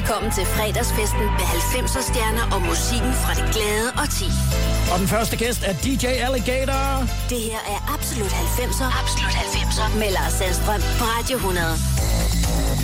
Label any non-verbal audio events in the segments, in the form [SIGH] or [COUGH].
Velkommen til fredagsfesten med 90'er stjerner og musikken fra det glade og ti. Og den første gæst er DJ Alligator. Det her er Absolut 90'er. Absolut 90'er. Med Lars Sandstrøm på Radio 100.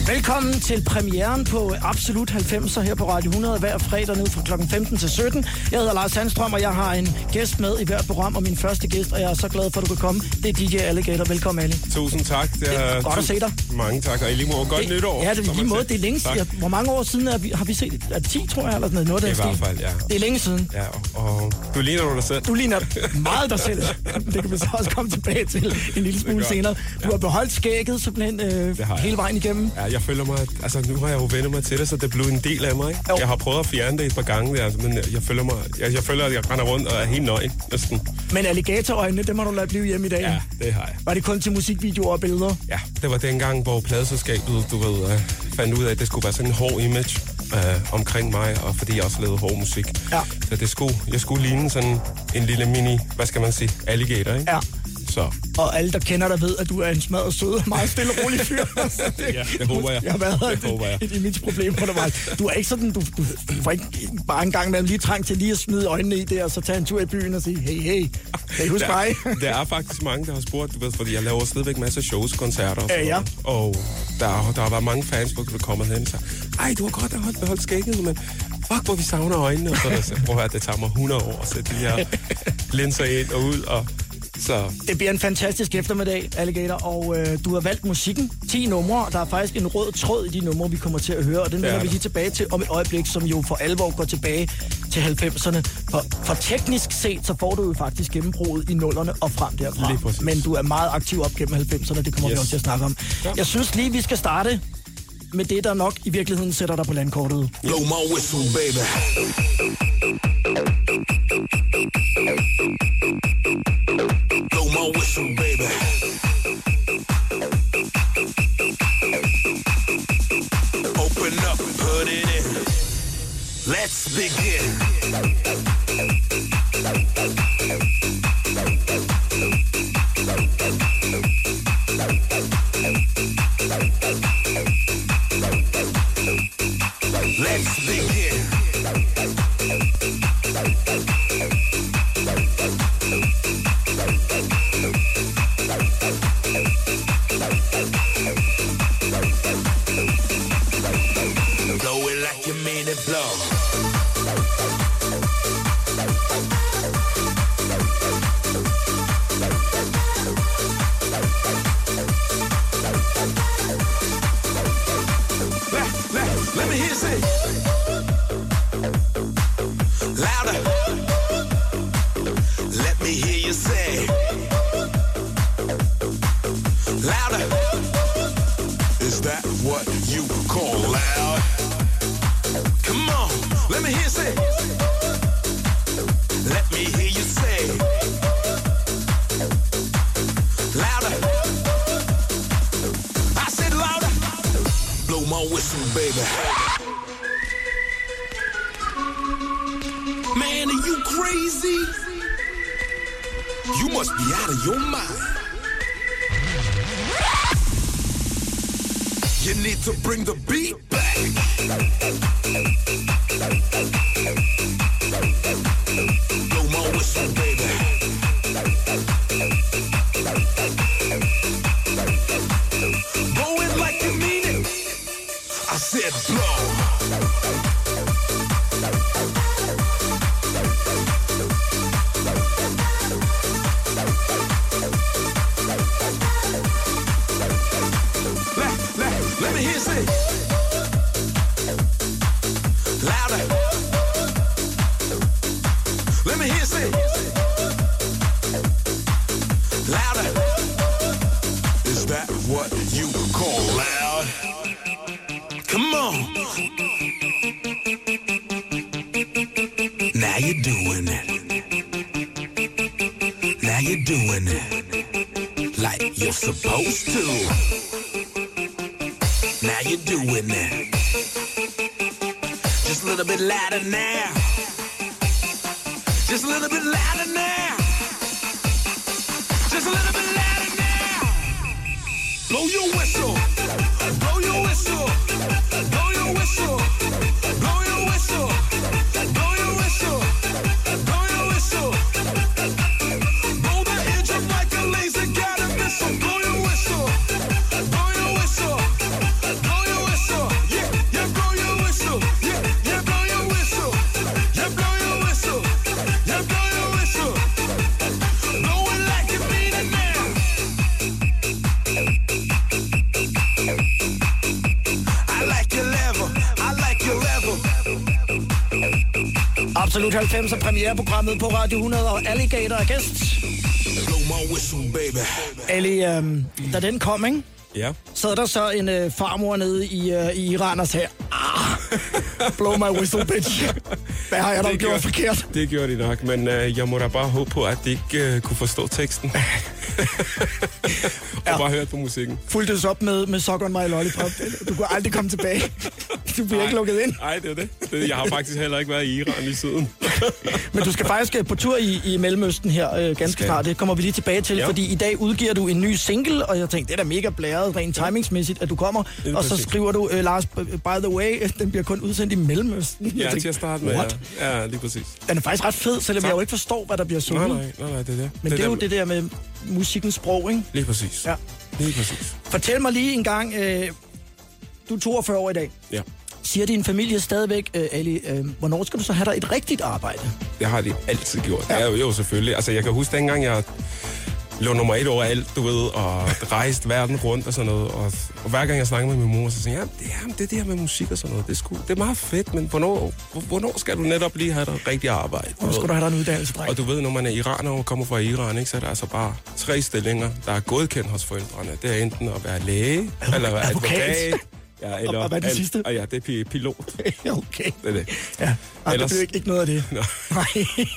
Velkommen til premieren på Absolut 90'er her på Radio 100 hver fredag nu fra kl. 15 til 17. Jeg hedder Lars Sandstrøm, og jeg har en gæst med i hvert program, og min første gæst, og jeg er så glad for, at du kan komme. Det er DJ Alligator. Velkommen, Ali. Tusind tak. Det er godt at se dig. Mange tak, og i lige måde godt det, nytår. Ja, det er lige måde. Det er længe siden. Hvor mange år siden er vi, har vi set? Er det 10, tror jeg, eller sådan noget? noget I hvert fald, ja. Det er længe siden. Ja, og, du ligner du dig selv. Du ligner meget dig selv. [LAUGHS] Det kan vi så også komme tilbage til en lille smule senere. Du har beholdt skægget simpelthen øh, hele vejen igennem. Ja, jeg føler mig, altså nu har jeg jo vendt mig til det, så det blev en del af mig. Ikke? Jeg har prøvet at fjerne det et par gange, der, men jeg føler, mig, jeg, jeg føler, at jeg render rundt og er helt nøgen næsten. Men alligatorøjnene, dem har du ladet blive hjemme i dag? Ja, det har jeg. Var det kun til musikvideoer og billeder? Ja, det var dengang, hvor pladeselskabet, du ved, uh, fandt ud af, at det skulle være sådan en hård image uh, omkring mig, og fordi jeg også lavede hård musik. Ja. Så det skulle, jeg skulle ligne sådan en lille mini, hvad skal man sige, alligator, ikke? Ja. Så. Og alle, der kender dig, ved, at du er en smadret sød og meget stille og rolig fyr. [LAUGHS] det, ja, det håber jeg. Jeg har været det et, håber jeg. et image-problem på dig. Du er ikke sådan, du, du får ikke bare en gang imellem lige trang til lige at smide øjnene i det, og så tage en tur i byen og sige, hey, hey, kan I huske mig? [LAUGHS] der er faktisk mange, der har spurgt, du ved, fordi jeg laver stadigvæk masser af shows, koncerter og ja, ja. Og der, der har været mange fans, hvor du kommer hen og siger, ej, du har godt holdt, beholdt skægget, men fuck, hvor vi savner øjnene. Og så der, prøv at det tager mig 100 år at sætte de her [LAUGHS] linser ind og ud, og så. Det bliver en fantastisk eftermiddag, Alligator, og øh, du har valgt musikken. 10 numre, der er faktisk en rød tråd i de numre, vi kommer til at høre, og den vender vi lige tilbage til om et øjeblik, som jo for alvor går tilbage til 90'erne. For, for teknisk set, så får du jo faktisk gennembruddet i nullerne og frem derfra. Men du er meget aktiv op gennem 90'erne, det kommer yes. vi også til at snakke om. Ja. Jeg synes lige, vi skal starte med det, der nok i virkeligheden sætter dig på landkortet. Blow my whistle, baby. Blow my whistle, baby. Open up, and put it in. Let's begin. You're doing it. Now you're doing it like you're supposed to. Now you're doing it. Just a little bit louder now. Just a little bit louder now. Just a little bit louder now. Blow your whistle. Blow your whistle. Absolut 90'er premiereprogrammet på Radio 100, og Alligator er gæst. Ali, øhm, da den kom, ikke? Ja. sad der så en øh, farmor nede i, øh, i Iran og sagde, ah, blow my whistle, bitch. Hvad har jeg dog gjort forkert? Det gjorde de nok, men øh, jeg må da bare håbe på, at de ikke øh, kunne forstå teksten. [LAUGHS] og Ja. bare høre på musikken. Fuldtes op med, med Sock on my lollipop. Du kunne aldrig komme tilbage. Du bliver ikke lukket ind. Nej, det er det. det. Jeg har faktisk heller ikke været i Iran lige siden. [LAUGHS] Men du skal faktisk øh, på tur i, i Mellemøsten her øh, ganske snart. Det kommer vi lige tilbage til, Ja. fordi i dag udgiver du en ny single, og jeg tænkte, det er da mega blæret, rent timingsmæssigt, at du kommer. Det er Og så præcis. skriver du, øh, Lars, by the way, [LAUGHS] den bliver kun udsendt i Mellemøsten. Jeg Ja, tænkte, til at starte med. What? Ja. ja, lige præcis. Den er faktisk ret fed, selvom Tak. jeg jo ikke forstår, hvad der bliver Nej, sunget. nej, nej, nej, det er det. Men det, er jo det der med musikkens sprog, ikke? Lige præcis. Ja. Lige præcis. Fortæl mig lige en gang, øh, du er 42 år i dag. Ja. Siger din familie stadigvæk, øh, Ali, øh, hvornår skal du så have dig et rigtigt arbejde? Det har de altid gjort. Ja. Jo, jo, selvfølgelig. Altså, jeg kan huske dengang, jeg lå nummer et over alt, du ved, og rejste verden rundt og sådan noget. Og, og hver gang jeg snakkede med min mor, så sagde jeg, ja, det, er, det det her med musik og sådan noget. Det er, sgu, det er meget fedt, men hvornår, hvornår skal du netop lige have dig rigtig arbejde? Hvornår skal du have dig en uddannelse, dreng? Og du ved, når man er iraner og kommer fra Iran, ikke, så er der altså bare tre stillinger, der er godkendt hos forældrene. Det er enten at være læge, eller være advokat. advokat. Ja, eller, og hvad er det al- sidste? Og ja, det er pi- pilot. [LAUGHS] okay. Det er det. Ja, Ej, Ellers... Det ikke, ikke noget af det. [LAUGHS] Nå. Nej.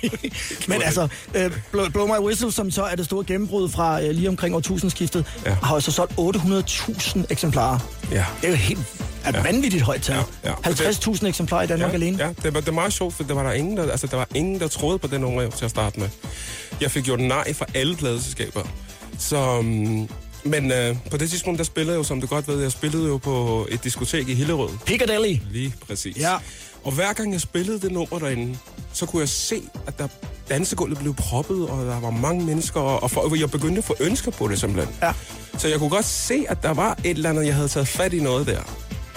[LAUGHS] Men altså, øh, Blow, Blow My Whistle, som så er det store gennembrud fra øh, lige omkring årtusindskiftet, ja. Har jo så solgt 800.000 eksemplarer. Ja. Det er jo helt er ja. vanvittigt højt tal. Ja, ja. 50.000 eksemplarer i Danmark ja, alene. Ja, det var, det var meget sjovt, for der var der ingen, der, altså, der var ingen, der troede på den nummer til at starte med. Jeg fik gjort nej fra alle pladeselskaber. Så, um, men øh, på det tidspunkt, der spillede jeg jo, som du godt ved, jeg spillede jo på et diskotek i Hillerød. Piccadilly. Lige præcis. Ja. Og hver gang jeg spillede det nummer derinde, så kunne jeg se, at der dansegulvet blev proppet, og der var mange mennesker, og, for, jeg begyndte at få ønsker på det simpelthen. Ja. Så jeg kunne godt se, at der var et eller andet, jeg havde taget fat i noget der.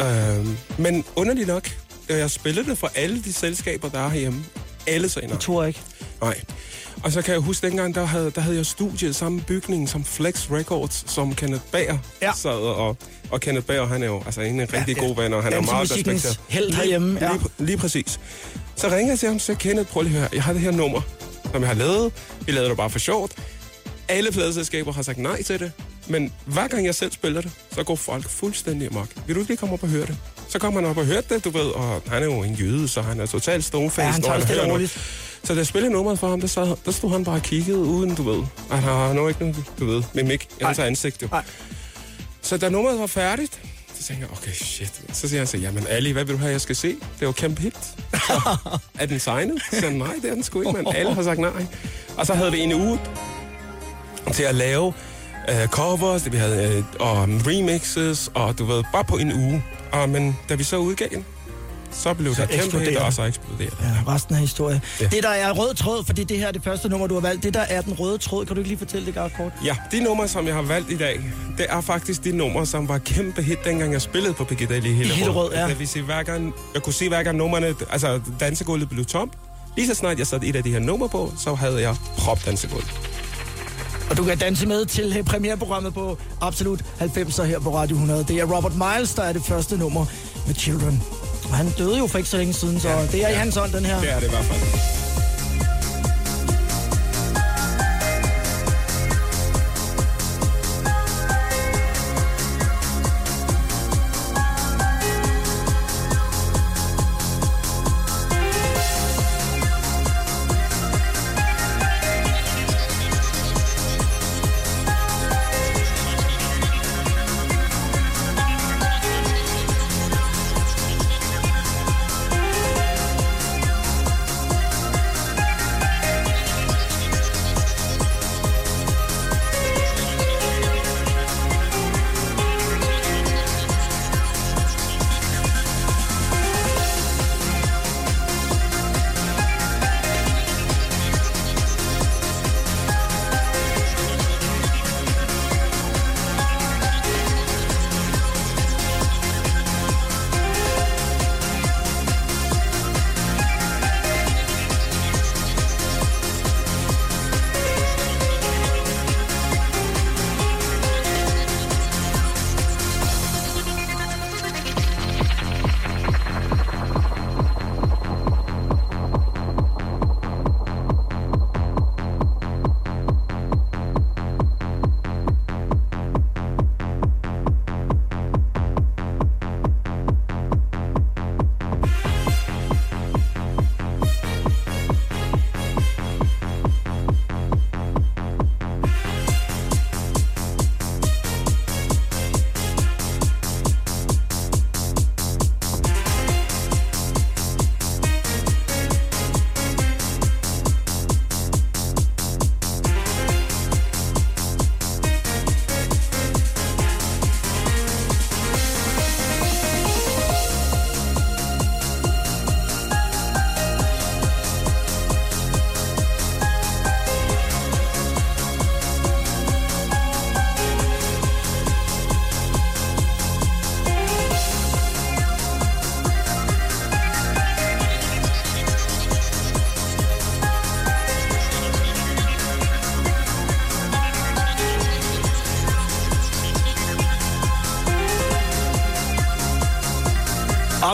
Øhm, men underligt nok, da jeg spillede det for alle de selskaber, der er herhjemme, alle sagde nej. Jeg tror ikke. Nej. Og så kan jeg huske, dengang, der havde, der havde jeg studiet i samme bygning som Flex Records, som Kenneth Bager Ja. sad. Og, og Kenneth Bager, han er jo altså en rigtig Ja, god ven, og han er meget respekteret. helt herhjemme, ja. Lige, lige, lige præcis. Så ringede jeg til ham, så Kenneth, prøv lige at høre, jeg har det her nummer, som jeg har lavet. Vi lavede det bare for sjovt. Alle pladeselskaber har sagt nej til det, men hver gang jeg selv spiller det, så går folk fuldstændig amok. Vil du ikke lige komme op og høre det? Så kommer han op og hører det, du ved, og han er jo en jøde, så han er totalt stonefaced. Ja, han tager det roligt. Så da jeg spillede nummeret for ham, der, sad, der stod han bare og kiggede uden, du ved. Og han har nu ikke nogen, du ved, mimik i hans ansigt, jo. Så da nummeret var færdigt, så tænkte jeg, okay, shit. Så siger han så, jamen Ali, hvad vil du have, jeg skal se? Det jo kæmpe hit. Så, er den signet? Så han, nej, det er den sgu ikke, men alle har sagt nej. Og så havde vi en uge til at lave uh, covers, det vi havde, uh, og remixes, og du ved, bare på en uge. Og, men da vi så udgav den, så blev det kæmpe hit, og så eksploderede. Ja, resten af historien. Ja. Det, der er rød tråd, fordi det her er det første nummer, du har valgt, det der er den røde tråd, kan du ikke lige fortælle det, Gart kort? Ja, de numre, som jeg har valgt i dag, det er faktisk de numre, som var kæmpe hit, dengang jeg spillede på Piccadilly i Hillerød. Hillerød, ja. Det vil sige, hver gang, jeg kunne se, hver gang numrene, altså dansegulvet blev tom, lige så snart jeg satte et af de her numre på, så havde jeg prop dansegulv. Og du kan danse med til øh, premierprogrammet på Absolut 90'er her på Radio 100. Det er Robert Miles, der er det første nummer med Children. Og han døde jo for ikke så længe siden, så ja, det er i hans ånd, den her. Det er det i hvert fald.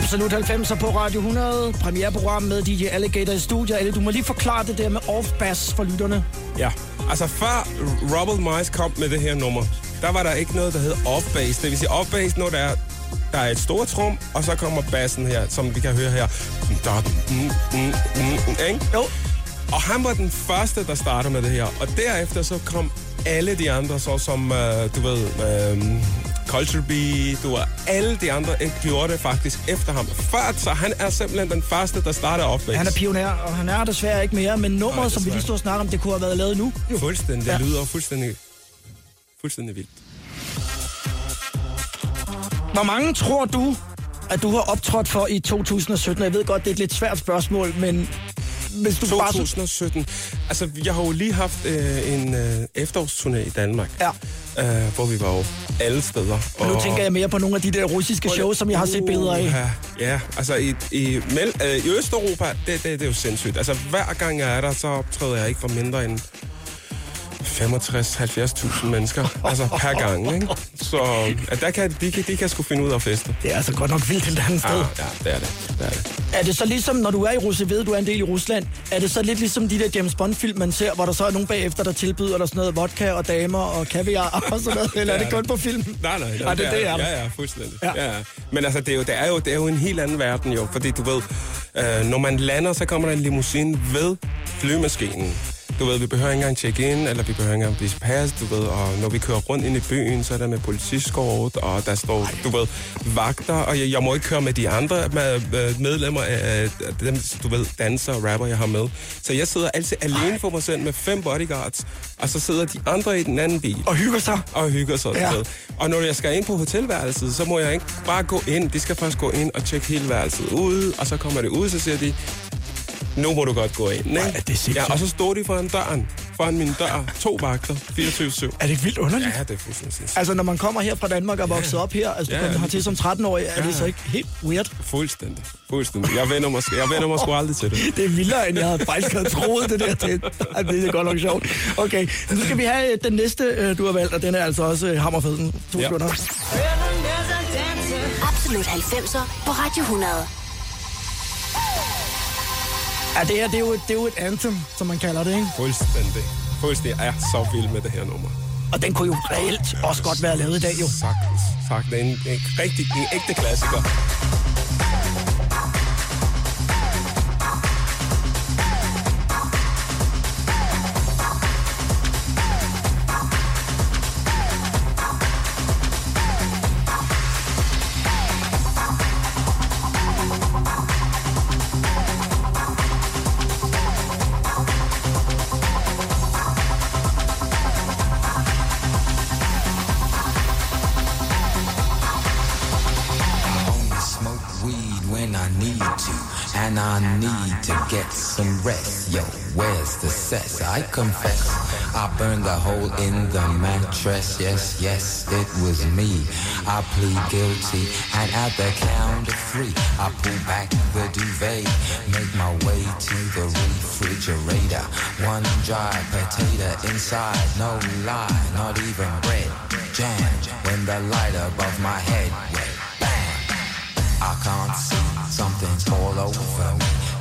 Absolut 90'er på Radio 100. Premiereprogram med DJ Alligator i studiet. Alle, du må lige forklare det der med off-bass for lytterne. Ja, altså før Rubble Mice kom med det her nummer, der var der ikke noget, der hed off-bass. Det vil sige off-bass, når der er, der er et stort trum, og så kommer bassen her, som vi kan høre her. Da, mm, mm, mm, mm, ikke? Jo. Og han var den første, der startede med det her. Og derefter så kom alle de andre, så som, øh, du ved, øh, Culture Beat, du ved, alle de andre gjorde det faktisk efter ham. Før, så han er simpelthen den første, der startede off Han er pioner, og han er desværre ikke mere, men nummeret, Nej, som vi lige stod og snakkede om, det kunne have været lavet nu. Jo. Fuldstændig. Det Ja. lyder fuldstændig, fuldstændig vildt. Hvor mange tror du, at du har optrådt for i 2017? Jeg ved godt, det er et lidt svært spørgsmål, men hvis du bare... 2017. Altså, jeg har jo lige haft øh, en øh, efterårsturné i Danmark. Ja. Øh, hvor vi var jo alle steder. Men nu tænker jeg mere på nogle af de der russiske shows, som jeg har set billeder af. Ja, ja altså i, i, mel, øh, i Østeuropa, det, det, det er jo sindssygt. Altså hver gang jeg er der, så optræder jeg ikke for mindre end 65-70.000 mennesker, altså per gang, ikke? Så at der kan, de, kan, de kan sgu finde ud af at feste. Det er altså godt nok vildt et andet sted. Ja, ja, det er det. det, er det. Er det så ligesom, når du er i Rusland, ved du er en del i Rusland, er det så lidt ligesom de der James Bond-film, man ser, hvor der så er nogen bagefter, der tilbyder dig sådan noget vodka og damer og kaviar og sådan noget, eller er det kun på film? Nej, [LAUGHS] nej, nej, det, det er det. Ja, ja, fuldstændig. Ja. Ja. Ja, ja. Men altså, det er, jo, det, er jo, det er jo en helt anden verden jo, fordi du ved, øh, når man lander, så kommer der en limousine ved flymaskinen. Du ved, vi behøver ikke engang tjekke ind, eller vi behøver ikke engang vise pas, du ved, og når vi kører rundt ind i byen, så er der med politiskort, og der står, du ved, vagter, og jeg, jeg må ikke køre med de andre med, medlemmer af dem, du ved, danser og rapper, jeg har med. Så jeg sidder altid alene for mig selv med fem bodyguards, og så sidder de andre i den anden bil Og hygger sig. og hygger sig. Ja. Ja. Og når jeg skal ind på hotelværelset, så må jeg ikke bare gå ind. De skal først gå ind og tjekke hele værelset ud, og så kommer det ud, så siger de, nu må du godt gå ind. Ikke? Ej, er det sindssygt. ja, og så står de foran døren, foran min dør, to vagter, 24-7. Er det ikke vildt underligt? Ja, det er fuldstændig sindssygt. Altså, når man kommer her fra Danmark og er vokset op her, altså, du Ja, kommer ja, hertil som 13-årig, er det Ja. så ikke helt weird? Fuldstændig. Fuldstændig. Jeg vender mig, jeg vender mig sgu aldrig til det. Det er vildere, end jeg havde faktisk havde troet det der til. Ej, Det er godt nok sjovt. Okay, nu skal vi have øh, den næste, øh, du har valgt, og den er altså også øh, hammerfed. To Ja. sekunder. Absolut 90'er på Radio 100. Ja, det her, det er, jo, et- det er jo et anthem, som man kalder det, ikke? Fuldstændig. Fuldstændig. Jeg er så vild med det her nummer. Og den kunne jo reelt også godt være lavet i dag, jo. Sagtens. Sagt. Det er en, en rigtig, en ægte klassiker. The cess? I confess, I burned a hole in the mattress. Yes, yes, it was me. I plead guilty, and at the count of three, I pull back the duvet, make my way to the refrigerator. One dry potato inside, no lie, not even bread. Jam when the light above my head went bang. I can't see, something's all over me.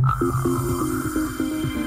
Thank you.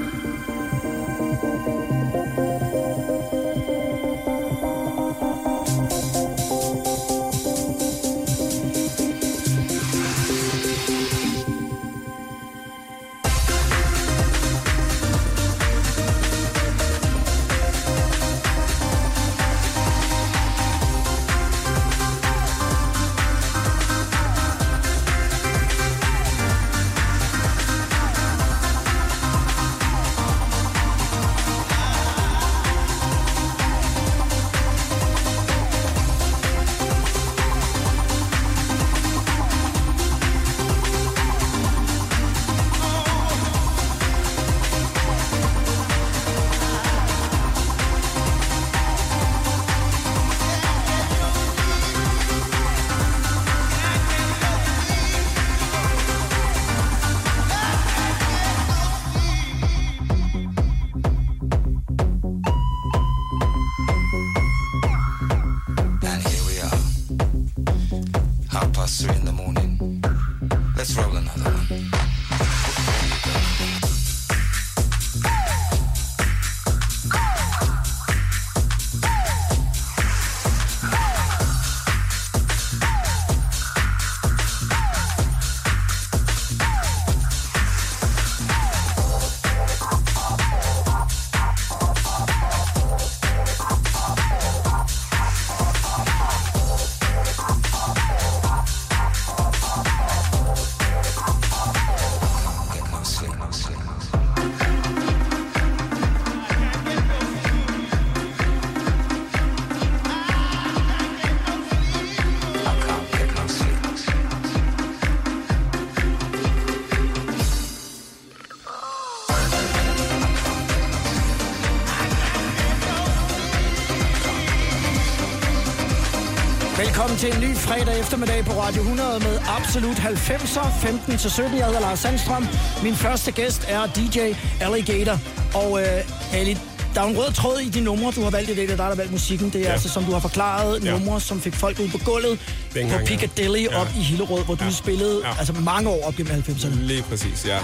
Velkommen til en ny fredag eftermiddag på Radio 100 med Absolut 90'er, 15 til 17. Jeg hedder Lars Sandstrøm. Min første gæst er DJ Alligator. Og øh, Ali, der er en rød tråd i de numre, du har valgt i dag. Det er dig, der har valgt musikken. Det er ja. Altså, som du har forklaret, Ja. numre, som fik folk ud på gulvet Dengang, på. Piccadilly Ja. op i Hillerød, hvor du Ja. spillede Ja. altså mange år op gennem 90'erne. Lige præcis, ja.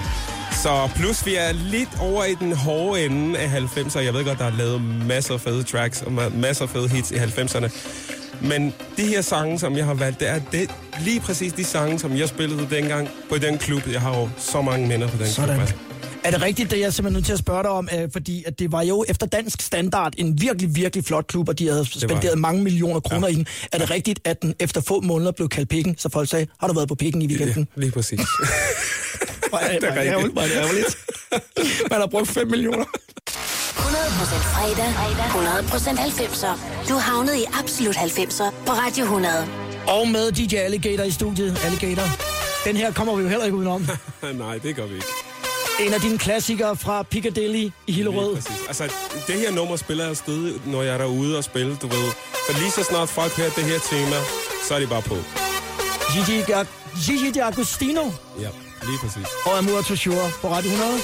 Så plus vi er lidt over i den hårde ende af 90'erne. Jeg ved godt, der er lavet masser af fede tracks og ma- masser af fede hits i 90'erne. Men de her sange, som jeg har valgt, det er det, lige præcis de sange, som jeg spillede dengang på den klub. Jeg har jo så mange minder på den Sådan. klub. Altså. Er det rigtigt, det er jeg simpelthen nødt til at spørge dig om, øh, fordi at det var jo efter dansk standard en virkelig, virkelig flot klub, og de havde spenderet mange millioner kroner ja. i den. Er det rigtigt, at den efter få måneder blev kaldt pikken, så folk sagde, har du været på pikken i Ja, weekenden? lige præcis. [LAUGHS] Hvor er det ærgerligt. Man har brugt 5 millioner. 100% fredag, 100% 90'er. Du havnet i Absolut 90'er på Radio 100. Og med DJ Alligator i studiet. Alligator. Den her kommer vi jo heller ikke udenom. [LAUGHS] Nej, det gør vi ikke. En af dine klassikere fra Piccadilly i Hillerød. Præcis. Altså, det her nummer spiller jeg stadig, når jeg er derude og spille, du ved. For lige så snart folk hører det her tema, så er de bare på. Gigi, Gigi D'Agostino Ja, lige præcis. og Amour Toujours på Radio 100.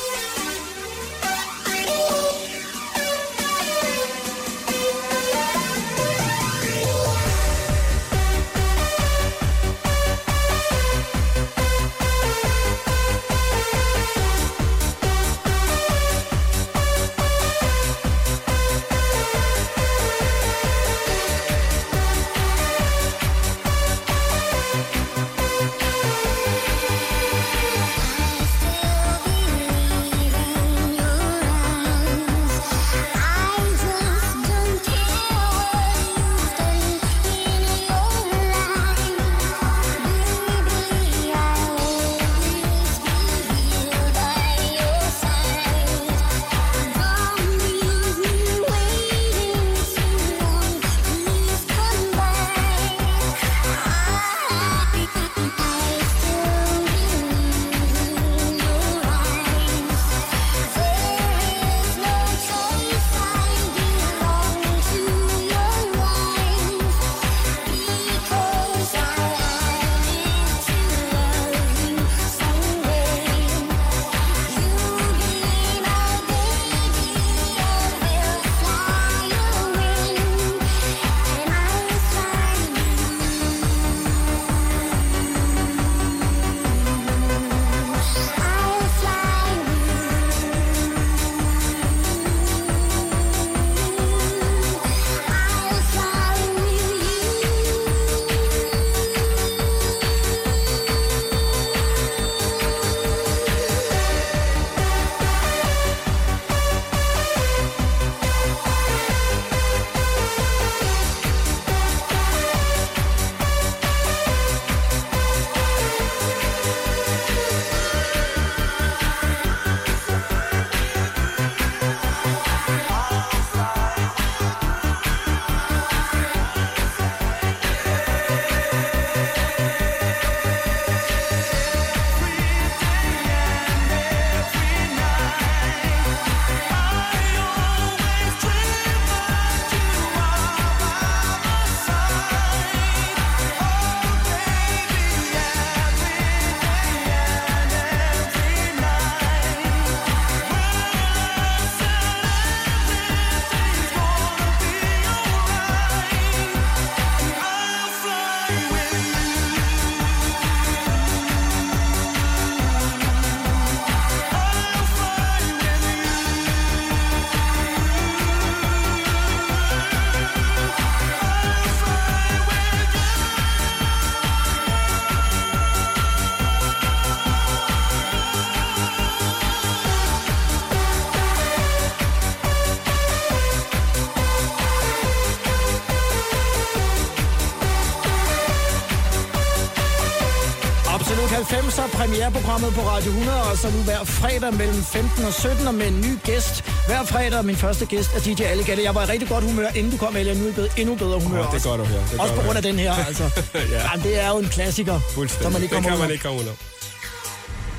90'er premiereprogrammet på Radio 100, og så nu hver fredag mellem 15 og 17, og med en ny gæst. Hver fredag, min første gæst er DJ Alligator. Jeg var i rigtig godt humør, inden du kom, Elia. Nu er jeg blevet endnu bedre humør. Åh, det er godt at høre. Det er Også på grund af den her, [LAUGHS] altså. Ja. Jamen, det er jo en klassiker, som man ikke det kommer kan ud man ikke komme ud af.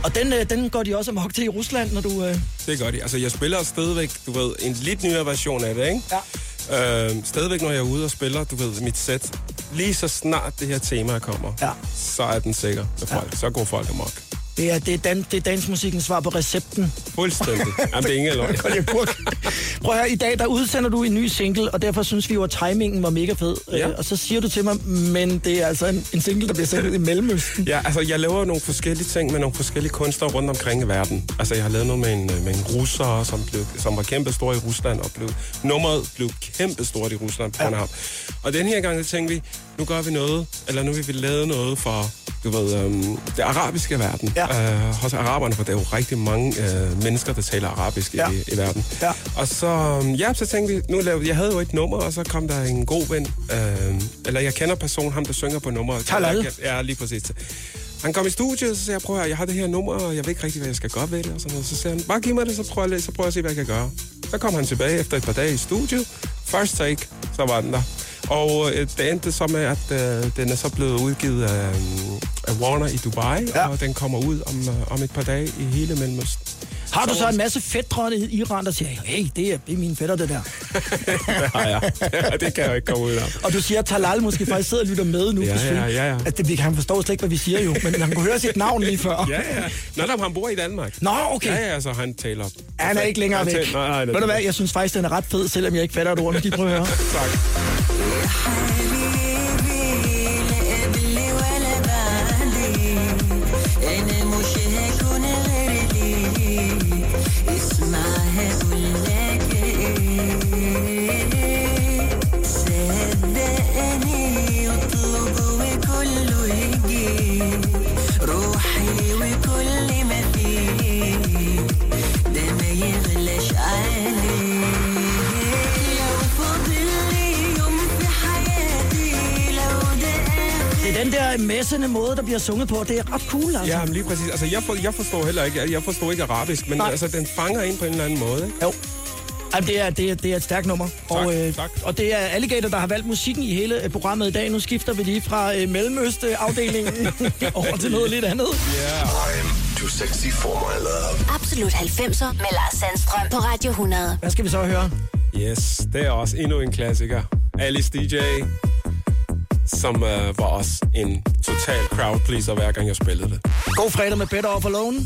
Og den, øh, den går de også amok til i Rusland, når du... Øh... Det er godt. Altså, jeg spiller stadigvæk, du ved, en lidt nyere version af det, ikke? Ja. Øh, stadigvæk, når jeg er ude og spiller, du ved, mit sæt. Lige så snart det her tema kommer, Ja. så er den sikker med folk. Så går folk amok. Det er, det er, dan, det er dansmusikkens svar på recepten. Fuldstændig. Jamen, det er ingen løgn. [LAUGHS] Prøv at høre, i dag der udsender du en ny single, og derfor synes vi jo, at timingen var mega fed. Ja. Øh, Og så siger du til mig, men det er altså en, en single, der bliver sendt i Mellemøsten. Ja, altså, jeg laver nogle forskellige ting med nogle forskellige kunstnere rundt omkring i verden. Altså, jeg har lavet noget med en, med en russer, som, blev, som var kæmpe stor i Rusland, og blev, nummeret blev kæmpe stort i Rusland på grund af ham. Og den her gang, så tænkte vi, nu gør vi noget, eller nu vil vi lave noget for, du ved, øhm, det arabiske verden. Ja. Øh, hos araberne, for der er jo rigtig mange øh, mennesker, der taler arabisk Ja. i, i verden. Ja. Og så, øhm, ja, så tænkte vi, nu lavede, jeg havde jo et nummer, og så kom der en god ven, øh, eller jeg kender personen, ham der synger på nummeret. Talal. Ja, lige præcis. Han kom i studiet, og så sagde jeg, prøv at jeg har det her nummer, og jeg ved ikke rigtig, hvad jeg skal gøre ved det. Og sådan noget. Så sagde han, bare giv mig det, så prøver jeg, så prøver jeg at se, hvad jeg kan gøre. Så kom han tilbage efter et par dage i studiet. First take, så var den der. Og øh, det endte så med, at øh, den er så blevet udgivet af, øh, af Warner i Dubai, Ja. ja. og den kommer ud om, øh, om et par dage i hele Mellemøsten. Har du så en masse fædre i Iran, der siger, hey, det er, det er mine fætter, det der. det har jeg. det kan jeg jo ikke komme ud af. Og du siger, at Talal måske faktisk sidder og lytter med nu Ja, på ja, ja, ja. At det, han forstår slet ikke, hvad vi siger jo, men han kunne høre sit navn lige før. Ja, ja. Nå, der, han bor i Danmark. Nå, okay. Ja, ja, så han taler... Han er ikke længere Han væk. taler- Nej, nej, Ved du hvad, jeg synes faktisk, den er ret fed, selvom jeg ikke fatter et ord. Nu skal I prøve at høre. [LAUGHS] Tak. Måde, der bliver sunget på. Det er ret cool, altså. Ja, men lige præcis. Altså, jeg, for, jeg forstår heller ikke, jeg forstår ikke arabisk, men Nej. altså, den fanger ind på en eller anden måde. Ikke? Jo. Jamen, det, er, det, er, det er et stærkt nummer. og, øh, tak. og det er Alligator, der har valgt musikken i hele øh, programmet i dag. Nu skifter vi lige fra øh, Mellemøst-afdelingen [LAUGHS] over til noget lidt andet. I'm too sexy for my love. Absolut 90'er med Lars Sandstrøm på Radio 100. Hvad skal vi så høre? Yes, det er også endnu en klassiker. Alice DJ, som øh, var også en total crowd pleaser, hver gang jeg spillede det. God fredag med Better Off Alone.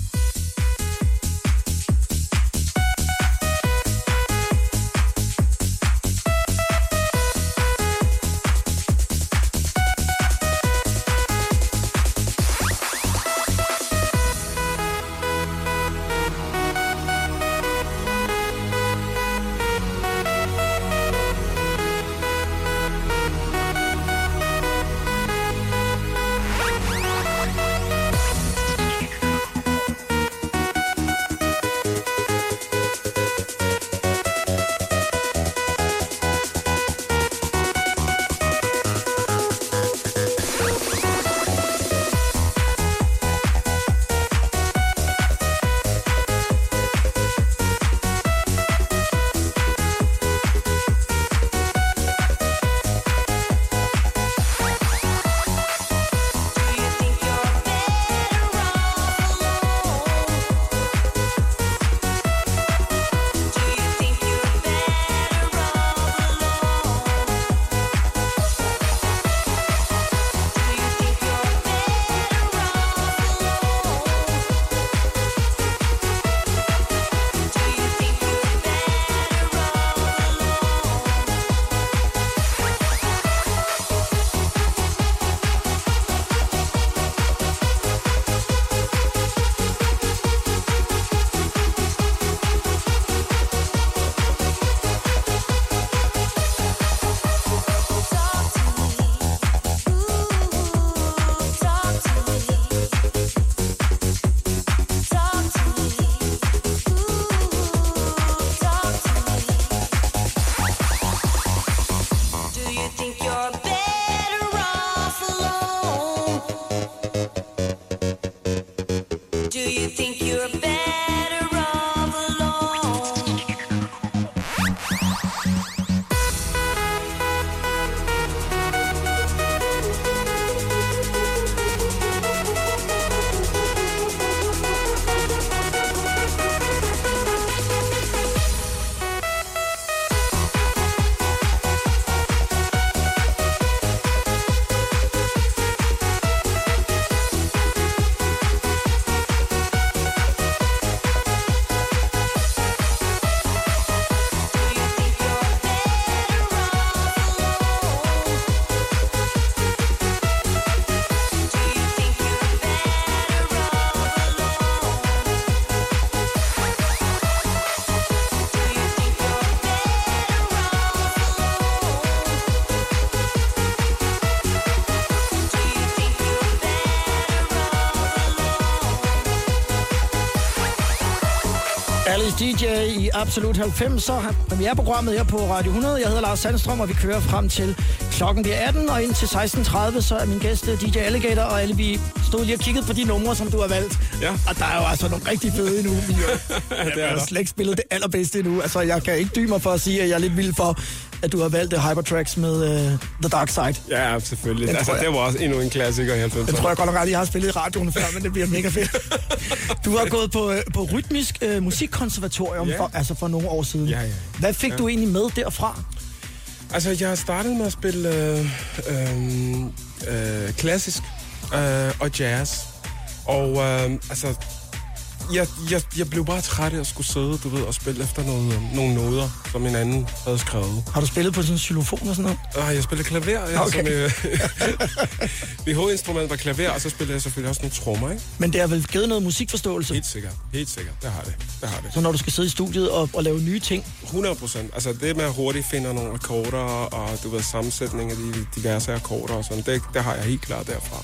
DJ i Absolut 90. har premiereprogrammet her på Radio 100. Jeg hedder Lars Sandstrøm, og vi kører frem til klokken bliver 18. Og indtil 16.30, så er min gæst øh, DJ Alligator, og alle vi stod lige og kiggede på de numre, som du har valgt. Ja. Og der er jo altså nogle rigtig fede endnu. Vi [LAUGHS] Ja, det jeg er har slet ikke spillet det allerbedste endnu. Altså, jeg kan ikke dybe mig for at sige, at jeg er lidt vild for, at du har valgt uh, Hypertracks med uh, The Dark Side. Ja, selvfølgelig. Den Altså, jeg- det var også endnu en klassiker i 90'erne. Den tror jeg godt nok aldrig, jeg har spillet i radioen før, men det bliver mega fedt. [LAUGHS] Du har gået på, øh, på rytmisk øh, musikkonservatorium Ja. for, altså for nogle år siden. Ja, ja. Hvad fik du egentlig med derfra? Altså, jeg startede med at spille øh, øh, øh, klassisk øh, og jazz. Og øh, altså, jeg, jeg, jeg blev bare træt af at skulle sidde, du ved, og spille efter noget, nogle noder, som en anden havde skrevet. Har du spillet på sådan en xylofon og sådan noget? Ah, jeg spillede klaver. Jeg, Okay. okay. som, øh, [LAUGHS] mit hovedinstrument var klaver, og så spillede jeg selvfølgelig også nogle trommer, ikke? Men det har vel givet noget musikforståelse? Helt sikkert. Helt sikkert. Det har det. Det har det. Så når du skal sidde i studiet og, og lave nye ting. 100 procent. Altså det med at hurtigt finde nogle akkorder, og du ved, sammensætning af de diverse akkorder og sådan, det, det har jeg helt klart derfra.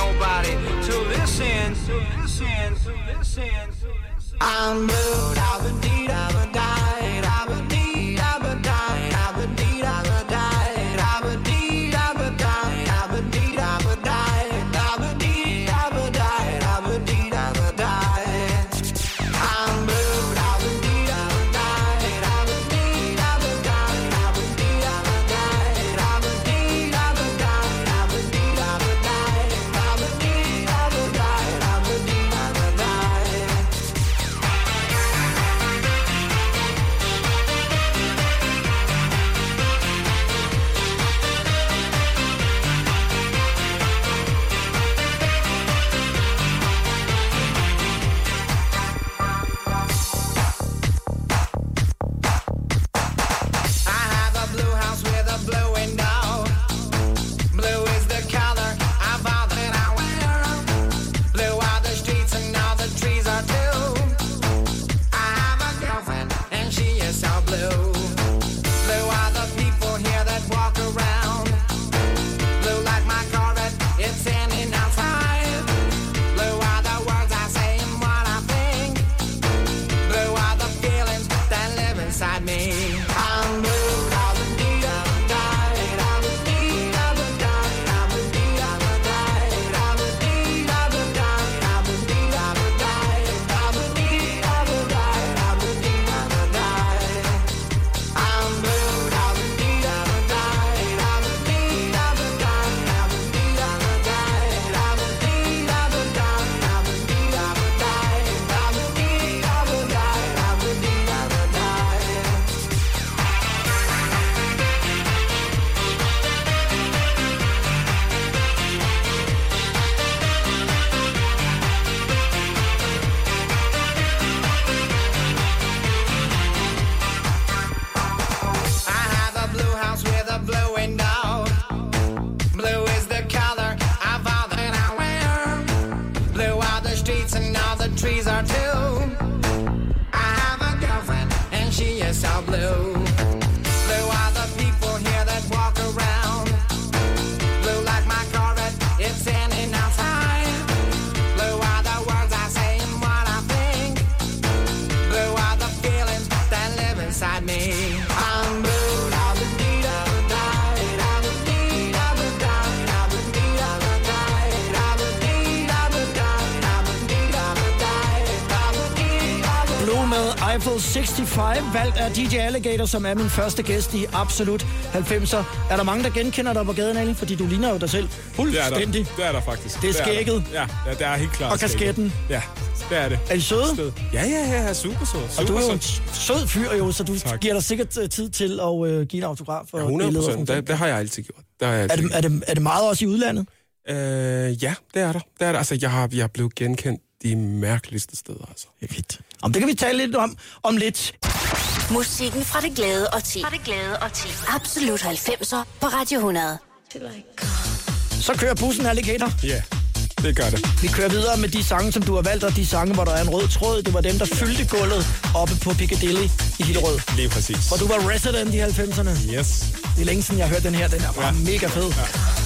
nobody to listen, to listen, to listen, to listen. I'm blue, da ba dee da ba die, da ba valgt af DJ Alligator, som er min første gæst i Absolut 90'er. Er der mange, der genkender dig på gaden, Ali? Fordi du ligner jo dig selv Det er der, fuldstændig. det er der faktisk. Det er skægget. Ja, ja, det er helt klart Og kasketten. Ja, det er det. Er de søde? Sted. Ja, ja, ja, ja, super sød. Og du Super er jo en sød. fyr jo, så du Tak. giver dig sikkert øh, tid til at øh, give en autograf. Og 100 billeder og procent. sådan Det, det har jeg altid gjort. Det har jeg Er altid det, er, det, er det meget også i udlandet? Øh, ja, det er der. Det er der. Altså, jeg har, jeg er blevet genkendt de mærkeligste steder, altså. Det er. Om det kan vi tale lidt om, om lidt. Musikken fra det glade og ti. Fra det glade og ti. Absolut 90'er på Radio 100. Så kører bussen Alligator. Ja, det gør det. Vi kører videre med de sange, som du har valgt, og de sange, hvor der er en rød tråd. Det var dem, der fyldte gulvet oppe på Piccadilly i Hillerød. Lige præcis. Og du var resident i 90'erne. Yes. Det er længe siden, jeg har hørt den her. Den er bare. Ja. mega fed. Ja.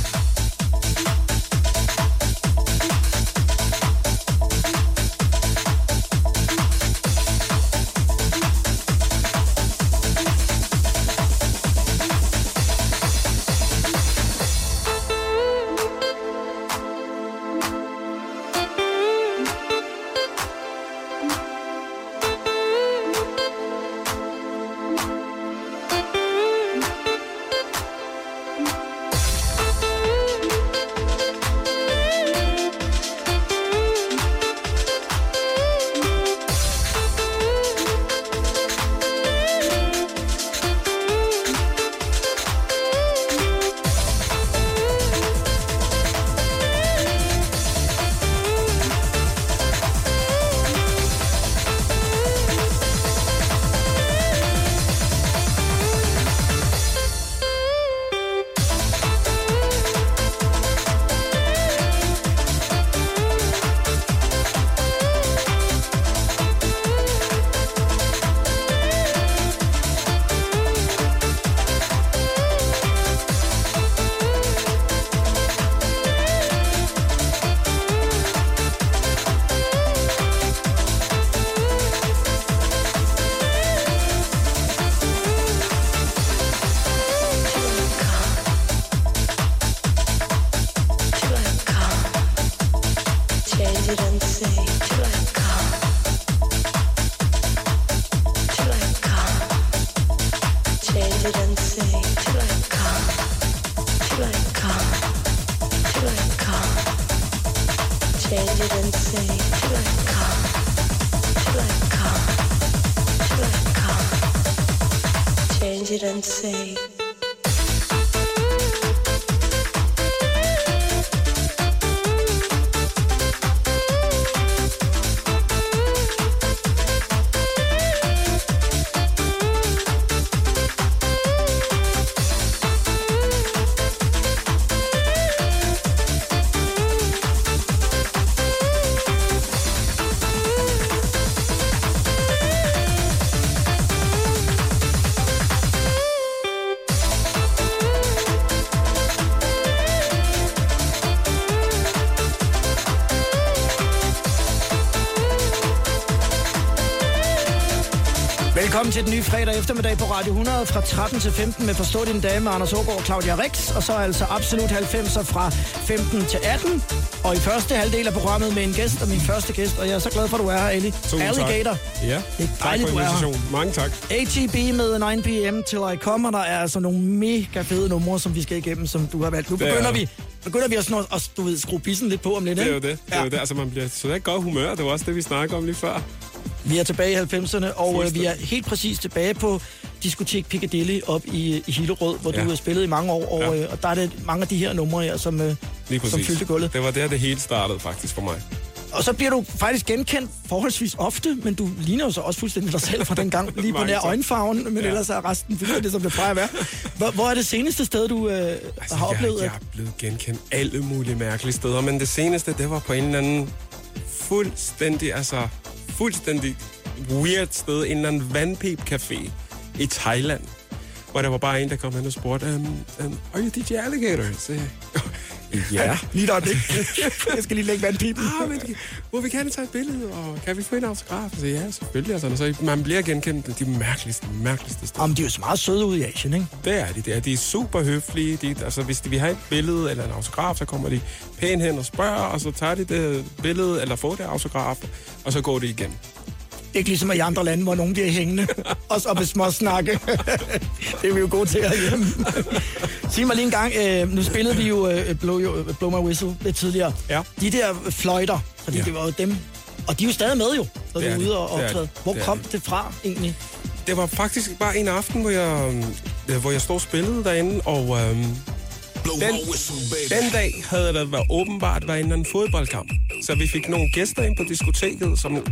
It til den nye fredag eftermiddag på Radio 100 fra 13 til 15 med Forstå din dame, Anders Ågaard og Claudia Rex. Og så altså absolut 90'er fra 15 til 18. Og i første halvdel af programmet med en gæst, og min første gæst. Og jeg er så glad for, at du er her, Ali. Tusind tak. Alligator. Ja, Det er tak dejligt, for du er her. Mange tak. ATB med 9pm til I Come, og der er altså nogle mega fede numre, som vi skal igennem, som du har valgt. Nu er begynder der. vi, begynder vi at, snor, at du ved, skrue bissen lidt på om lidt, Det er jo ikke? det. Det er Ja. jo det. Altså, man bliver så ikke godt humør. Det var også det, vi snakkede om lige før. Vi er tilbage i 90'erne, og øh, vi er helt præcis tilbage på Diskotek Piccadilly op i, i Hillerød, hvor ja. Du har spillet i mange år, og, Ja. øh, og der er det mange af de her numre her, som, øh, som fyldte gulvet. Det var der, det hele startede faktisk for mig. Og så bliver du faktisk genkendt forholdsvis ofte, men du ligner jo så også fuldstændig dig selv fra den gang, [LAUGHS] lige på nær øjenfarven, men ja. Ellers er resten fuldstændig, som det plejer at være. Hvor, hvor er det seneste sted, du øh, Altså, har oplevet? jeg, jeg er blevet genkendt alle mulige mærkelige steder, men det seneste, det var på en eller anden fuldstændig, altså fuldstændig weird sted, en eller anden vandpip-café i Thailand, hvor der var bare en, der kom hen og spurgte, um, um, are you DJ Alligator? Så, jeg, ja. Lige der det. [LAUGHS] jeg skal lige lægge vandpipen. ah, men må vi gerne tage et billede, og kan vi få en autograf? Så ja, selvfølgelig. Altså, så man bliver genkendt de mærkeligste, mærkeligste steder. Jamen, de er jo så meget søde ud i Asien, ikke? Det er de. Det er, de er super høflige. De, altså, hvis de vil have et billede eller en autograf, så kommer de pænt hen og spørger, og så tager de det billede eller får det autograf, og så går de igen. Ikke ligesom i andre lande, hvor nogen bliver hængende, [LAUGHS] og så med små snakke. [LAUGHS] det er vi jo gode til herhjemme. Sig mig lige en gang, øh, nu spillede vi jo øh, Blow, Blow My Whistle lidt tidligere. Ja. De der fløjter, fordi Ja. det var jo dem, og de er jo stadig med jo, når du Det er er de. ude og Det er optræde. de. Hvor Det er kom de. det fra egentlig? Det var faktisk bare en aften, hvor jeg, øh, hvor jeg stod og spillede derinde, og Blow den, den dag havde der været åbenbart været en eller anden fodboldkamp. Så vi fik nogle gæster ind på diskoteket, som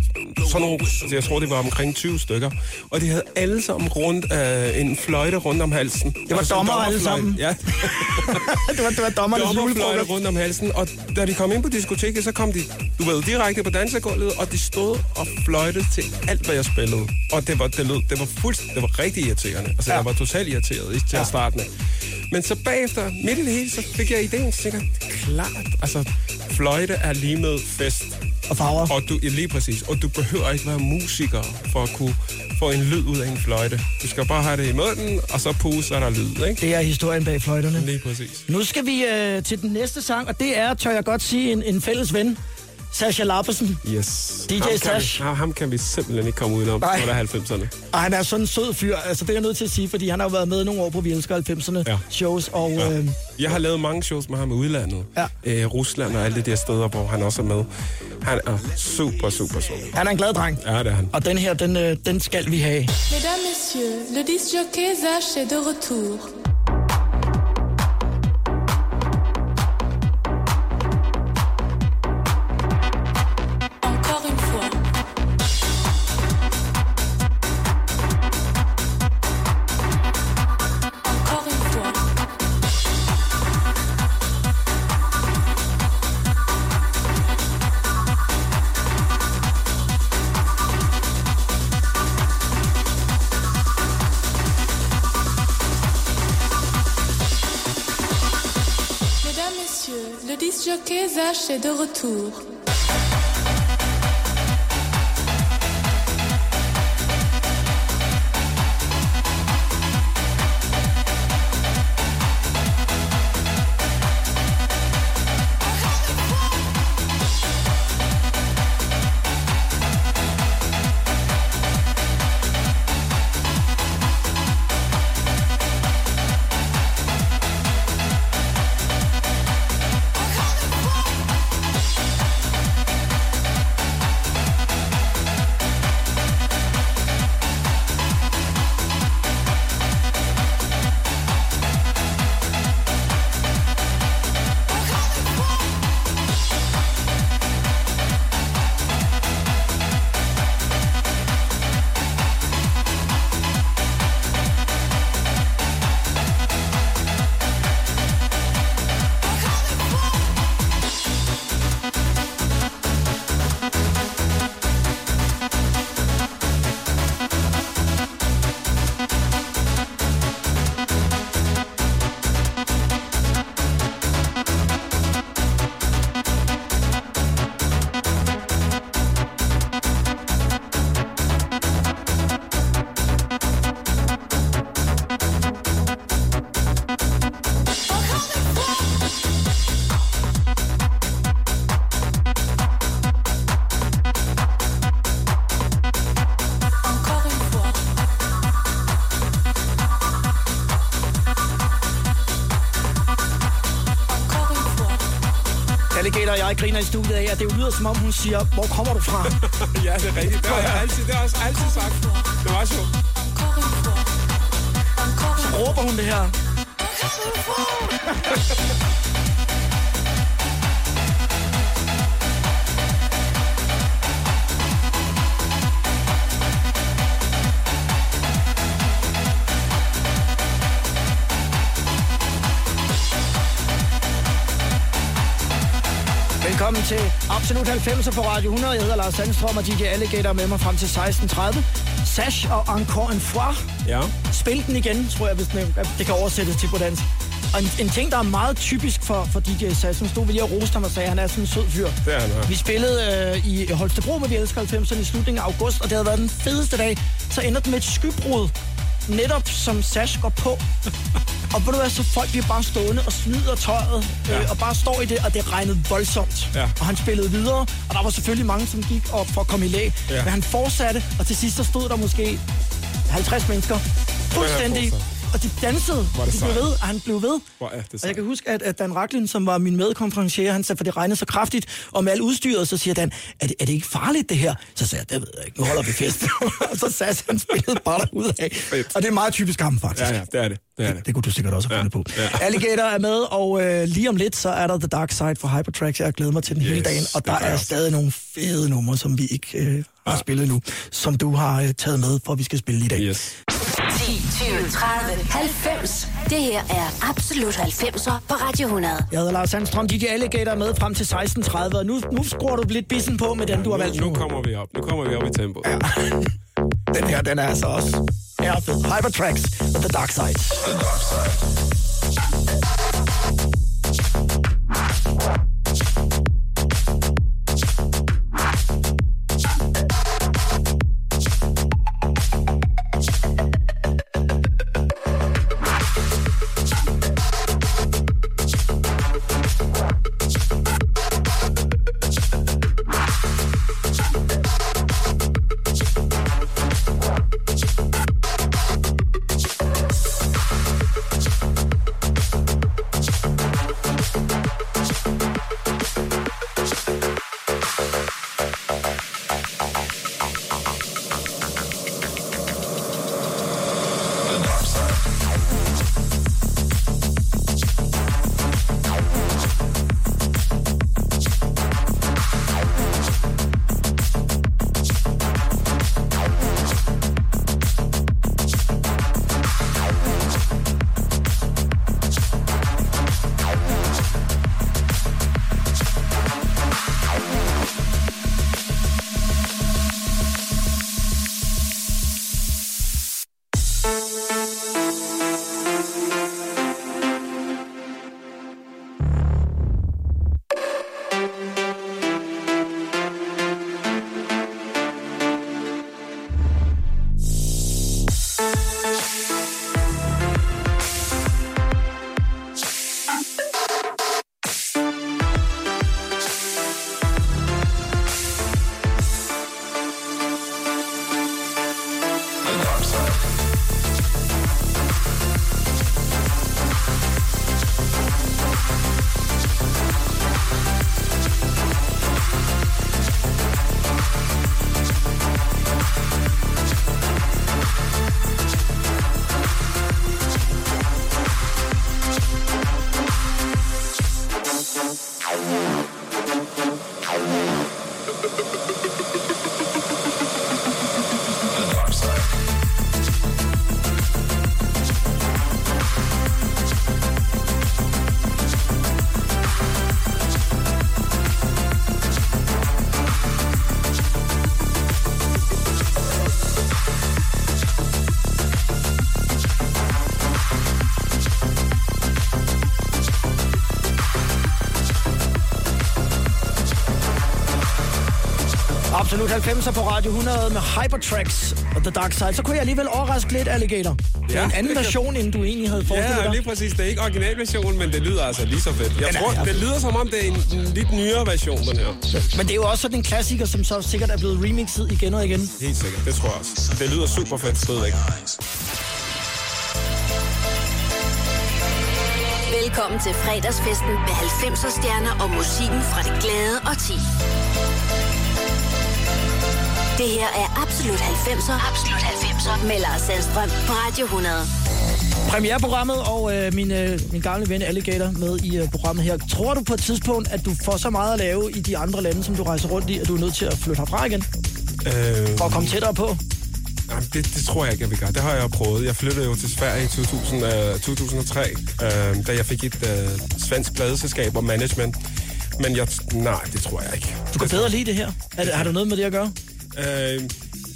sådan nogle, altså jeg tror, det var omkring 20 stykker. Og de havde alle sammen rundt øh, en fløjte rundt om halsen. var Altså en dommer alle sammen. Ja, [LAUGHS] det var, det var dommernes dommerfløjte julefrokost. rundt om halsen. Og da de kom ind på diskoteket, så kom de, du ved, direkte på dansegulvet, og de stod og fløjtede til alt, hvad jeg spillede. Og det var, det lød, det var fuldstændig, det var rigtig irriterende. Altså, ja. jeg var totalt irriteret ikke, til at starte med. Men så bagefter, midt i det hele, så fik jeg ideen, jeg, klart, altså, fløjte er lige med fest. Og farver. Og du, ja, lige præcis. Og du behøver ikke være musiker for at kunne få en lyd ud af en fløjte. Du skal bare have det i munden, og så puse, så er der lyd, ikke? Det er historien bag fløjterne. Lige præcis. Nu skal vi øh, til den næste sang, og det er, tør jeg godt sige, en, en fælles ven. Sasha Larpesen. Yes. DJ ham kan, Sash. vi, ham- kan vi simpelthen ikke komme udenom, Nej. når der er 90'erne. Og han er sådan en sød fyr. Altså, det er jeg nødt til at sige, fordi han har jo været med nogle år på Vi Elsker 90'erne Ja. shows. Og Ja. øh, Jeg har lavet mange shows med ham i udlandet. Ja. Øh, Rusland og alle de der steder, hvor han også er med. Han er super, super sød. han er en glad dreng. Ja, det er han. Og den her, den, øh, den skal vi have. Mesdames, Messieurs, le disjockey Zach est de retour. Disjockey Zach est de retour. Jeg griner i studiet at det lyder som om, hun siger, hvor kommer du fra? [LAUGHS] Ja, det er rigtigt. Det har jeg altid, det har også altid sagt. Det var sjovt. Fois. Råber hun det her? [LAUGHS] Velkommen til Absolut 90 på Radio 100. Jeg hedder Lars Sandstrøm og DJ Alligator med mig frem til 16.30. Sash og Encore en fois. Ja. Spil den igen, tror jeg, hvis den, det kan oversættes til på dansk. Og en, en ting, der er meget typisk for, for DJ Sass, nu stod vi lige og roste ham og sagde, at han er sådan en sød fyr. Det er han, ja. Vi spillede øh, i Holstebro med Vi Elsker 90'erne i slutningen af august, og det havde været den fedeste dag. Så ender den med et skybrud, netop som Sash går på. Og ved du hvad, så folk bliver bare stående og smider tøjet, øh, Ja. og bare står i det, og det regnede voldsomt. Ja. Og han spillede videre, og der var selvfølgelig mange, som gik op for at komme i læg. Ja. Men han fortsatte, og til sidst så stod der måske 50 mennesker fuldstændig. Og de dansede. Er det de blev sejt. ved, og han blev ved. Hvor er det Og jeg sejt. kan huske, at, at Dan Racklin, som var min medkonferencier, han sagde, for det regnede så kraftigt, og med alt udstyret, så siger Dan, er det, er det ikke farligt det her? Så sagde jeg, det ved jeg ikke, nu holder vi fest. og [LAUGHS] så sagde han spillede bare derud af. Og det er meget typisk ham, faktisk. Ja, ja, det er det. Det er det. Det kunne du sikkert også have fundet på. ja. Alligator er med, og øh, lige om lidt, så er der The Dark Side for Hypertracks. Jeg glæder mig til den yes, hele dagen, og der er også. stadig nogle fede numre, som vi ikke øh, har spillet nu, som du har øh, taget med, for at vi skal spille i dag. Yes. 10, 20, 30, 90. Det her er Absolut 90'er på Radio 100. Jeg hedder Lars Sandstrøm, DJ Alligator med frem til 16.30, og nu, nu skruer du lidt bissen på med den, du har valgt Nu, nu. kommer vi op. Nu kommer vi op i tempo. Ja. [LAUGHS] Den her, den er altså også er fed. Hypertracks og The Dark Side. 90'er på Radio 100 med Hypertracks og The Dark Side. Så kunne jeg alligevel overraske lidt, Alligator. Det er Ja, en anden version, end du egentlig havde forestillet Ja, dig. lige præcis. Det er ikke originalversionen, men det lyder altså lige så fedt. Jeg tror, ja. det lyder som om, det er en, en lidt nyere version, den her. Men det er jo også sådan en klassiker, som så sikkert er blevet remixet igen og igen. Helt sikkert, det tror jeg også. Det lyder super fedt stadigvæk. Velkommen til fredagsfesten med 90'er stjerner og musikken fra det glade og 10. Det her er Absolut 90'er. Absolut 90'er med Lars Sandstrøm på Radio 100. Premiereprogrammet og øh, min, øh, min gamle ven Alligator med i øh, programmet her. Tror du på et tidspunkt, at du får så meget at lave i de andre lande, som du rejser rundt i, at du er nødt til at flytte herfra igen? Øh, For at komme tættere på? Jamen, det, det tror jeg ikke, jeg vil gøre. Det har jeg jo prøvet. Jeg flyttede jo til Sverige i 2000, øh, 2003, øh, da jeg fik et øh, svensk pladeselskab og management. Men jeg, nej, det tror jeg ikke. Du kan bedre lide det her. Er har du noget med det at gøre? Øh,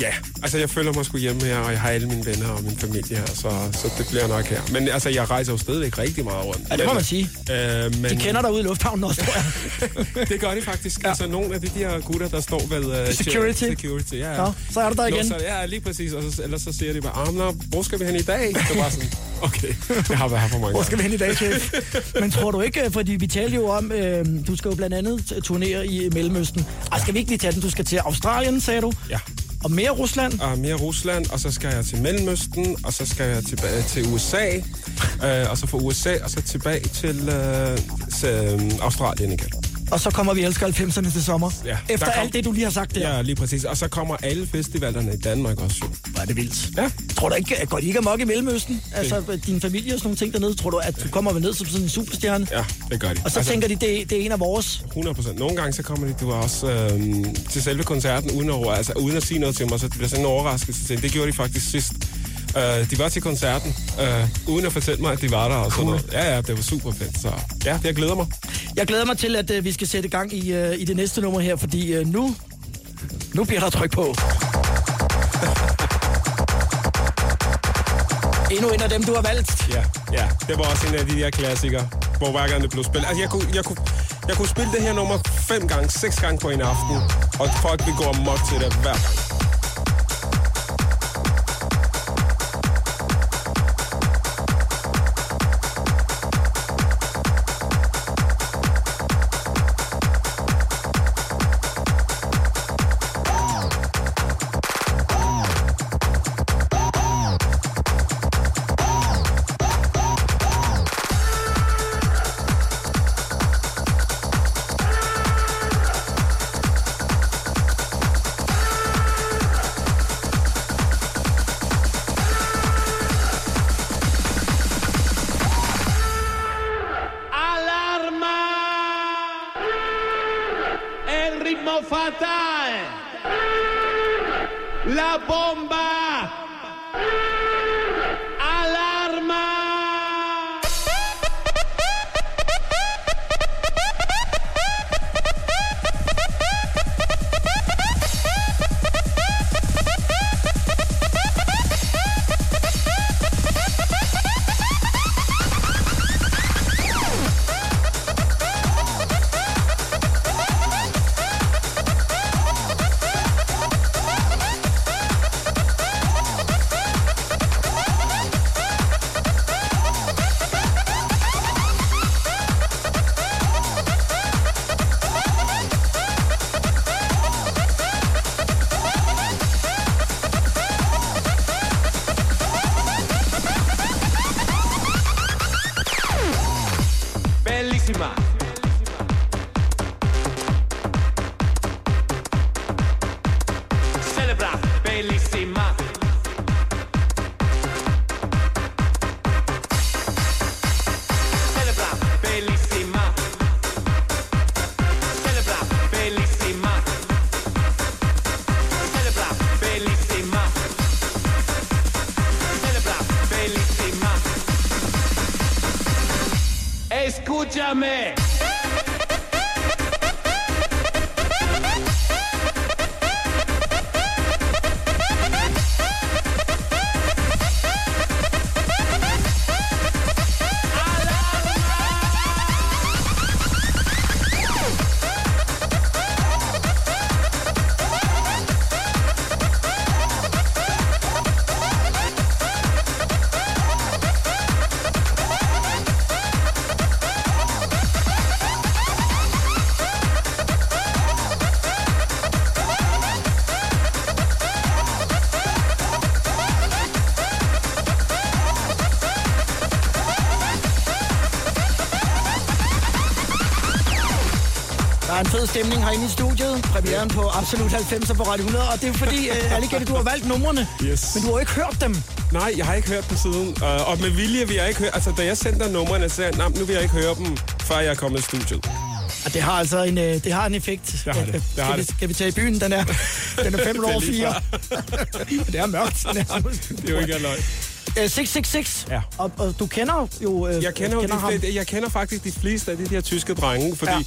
ja, altså jeg føler mig sgu hjemme her, og jeg har alle mine venner og min familie her, så, så det bliver nok her. Men altså, jeg rejser jo stadigvæk rigtig meget rundt. Ja, det må man sige. Øh, men, De kender dig ude i lufthavnen også, tror jeg. [LAUGHS] det gør de faktisk. Ja. Altså, nogle af de der gutter, der står ved... Uh, Security. Security, ja. ja. Nå, så er du der Nå, igen. Så, ja, lige præcis. Og så, ellers så siger de bare, ah, nå, hvor skal vi hen i dag? Det var sådan, okay, jeg har været her for mange Hvor skal vi hen i dag, chef? [LAUGHS] Men tror du ikke, fordi vi talte jo om, øh, du skal jo blandt andet turnere i Mellemøsten. Ej, skal vi ikke lige tage den? Du skal til Australien, sagde du. Ja. Og mere Rusland. og mere Rusland, og så skal jeg til Mellemøsten, og så skal jeg tilbage til USA, [LAUGHS] øh, og så fra USA, og så tilbage til, øh, til øh, Australien igen. Og så kommer vi elsker 90'erne til sommer. Ja, Efter kom- alt det, du lige har sagt der. Ja, lige præcis. Og så kommer alle festivalerne i Danmark også. Hvor er det vildt. Ja. Tror du ikke, går de ikke amok i Mellemøsten? Altså, din familie og sådan nogle ting dernede. Tror du, at du kommer ned som sådan en superstjerne? Ja, det gør de. Og så altså, tænker de, det, det er en af vores. 100 procent. Nogle gange så kommer de du også øh, til selve koncerten uden at, altså, uden at sige noget til mig, så det bliver sådan en overraskelse til. Det gjorde de faktisk sidst. Uh, de var til koncerten, uh, uden at fortælle mig, at de var der og sådan noget. Ja, ja, det var super fedt. Så ja, jeg glæder mig. Jeg glæder mig til, at uh, vi skal sætte gang i, uh, i det næste nummer her, fordi uh, nu, nu bliver der tryk på. [LAUGHS] Endnu en af dem, du har valgt. Ja, ja. Det var også en af de der klassikere, hvor hver gang det blev spillet. Altså, jeg kunne, jeg kunne, jeg kunne spille det her nummer fem gange, seks gange på en aften, og folk vil gå amok til det hver gang. Fed stemning herinde i studiet. Premieren på Absolut 90 på Radio 100. Og det er fordi, uh, Alligator, du har valgt numrene. Yes. Men du har ikke hørt dem. Nej, jeg har ikke hørt dem siden. Uh, og med vilje vil jeg ikke høre... Altså, da jeg sendte numrene, så jeg, "Nå, nu vil jeg ikke høre dem, før jeg er kommet i studiet. Og det har altså en, uh, det har en effekt. Det har det. Det skal, har vi, det. skal vi tage i byen? Den er, den er 5 over [LAUGHS] Det er lige 4. [LAUGHS] det er mørkt. Den [LAUGHS] er. Det er jo ikke løgn. Uh, 666. Ja. Og, og du kender jo uh, Jeg kender, kender de, fleste- jeg kender faktisk de fleste af de her tyske drenge, fordi Ja.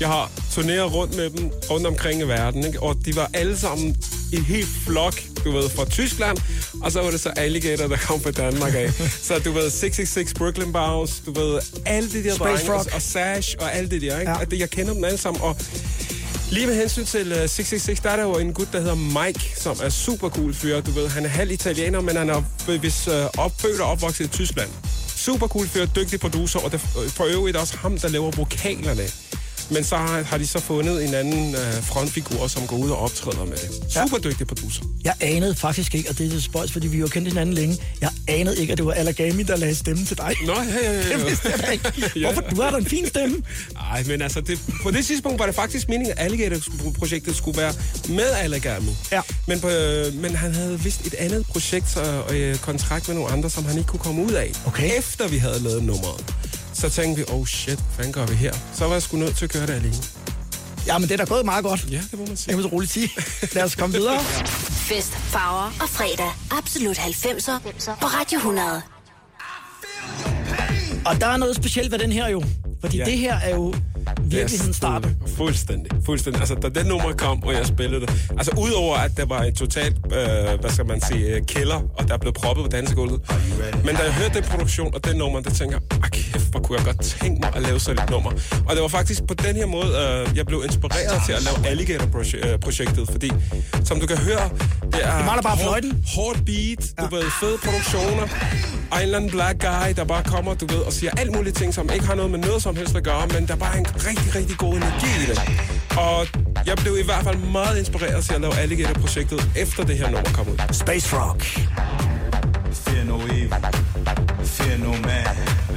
jeg har turneret rundt med dem rundt omkring i verden, ikke? og de var alle sammen en helt flok, du ved, fra Tyskland, og så var det så Alligator, der kom fra Danmark af. [LAUGHS] så du ved, 666 Brooklyn Bounce, du ved, alle de der Space drenge, Rock. og, Sash og alle det der, ikke? Ja. Jeg kender dem alle sammen, og Lige med hensyn til øh, uh, 666, der er der jo en gut, der hedder Mike, som er super cool fyr. Du ved, han er halv italiener, men han er hvis, vist uh, opfødt og opvokset i Tyskland. Super cool fyr, dygtig producer, og det er for øvrigt også ham, der laver vokalerne men så har, har de så fundet en anden øh, frontfigur, som går ud og optræder med det. Super dygtig producer. Jeg anede faktisk ikke, og det er så spøjs, fordi vi jo kendte hinanden længe. Jeg anede ikke, at det var Allergami, der lagde stemme til dig. Nå, ja, ja, ja. Det vidste jeg ikke. [LAUGHS] Hvorfor? Du har da en fin stemme. [LAUGHS] Nej, men altså, det, på det tidspunkt var det faktisk meningen, at Alligator-projektet skulle være med Alligami. Ja. Men, på, øh, men han havde vist et andet projekt og øh, kontrakt med nogle andre, som han ikke kunne komme ud af. Okay. Efter vi havde lavet nummeret. Så tænkte vi, oh shit, hvad gør vi her? Så var jeg sgu nødt til at gøre det alene. Ja, men det er da gået meget godt. Ja, det må man sige. Jeg vil så roligt sige. Lad os komme videre. Fest, farver og fredag. Absolut 90'er på Radio 100. Og der er noget specielt ved den her jo. Fordi Ja. det her er jo virkelig starten. Fuldstændig, fuldstændig. Altså, da den nummer kom, og jeg spillede det. Altså, udover at der var en totalt, øh, hvad skal man sige, øh, kælder, og der blev proppet på dansegulvet. Men da jeg hørte den produktion og den nummer, der tænker jeg, ah, kæft, hvor kunne jeg godt tænke mig at lave sådan et nummer. Og det var faktisk på den her måde, øh, jeg blev inspireret til at lave Alligator-projektet, fordi, som du kan høre, det er... Du mangler bare fløjten. Hårdt beat, du ved, fede produktioner, og en eller anden black guy, der bare kommer, du ved, og siger alt muligt ting, som ikke har noget med noget som helst at gøre, men der er bare en rigtig, rigtig god energi i det. Og jeg blev i hvert fald meget inspireret til at lave Alligator-projektet, efter det her nummer kom ud. Space Rock. Fear no evil, fear no man.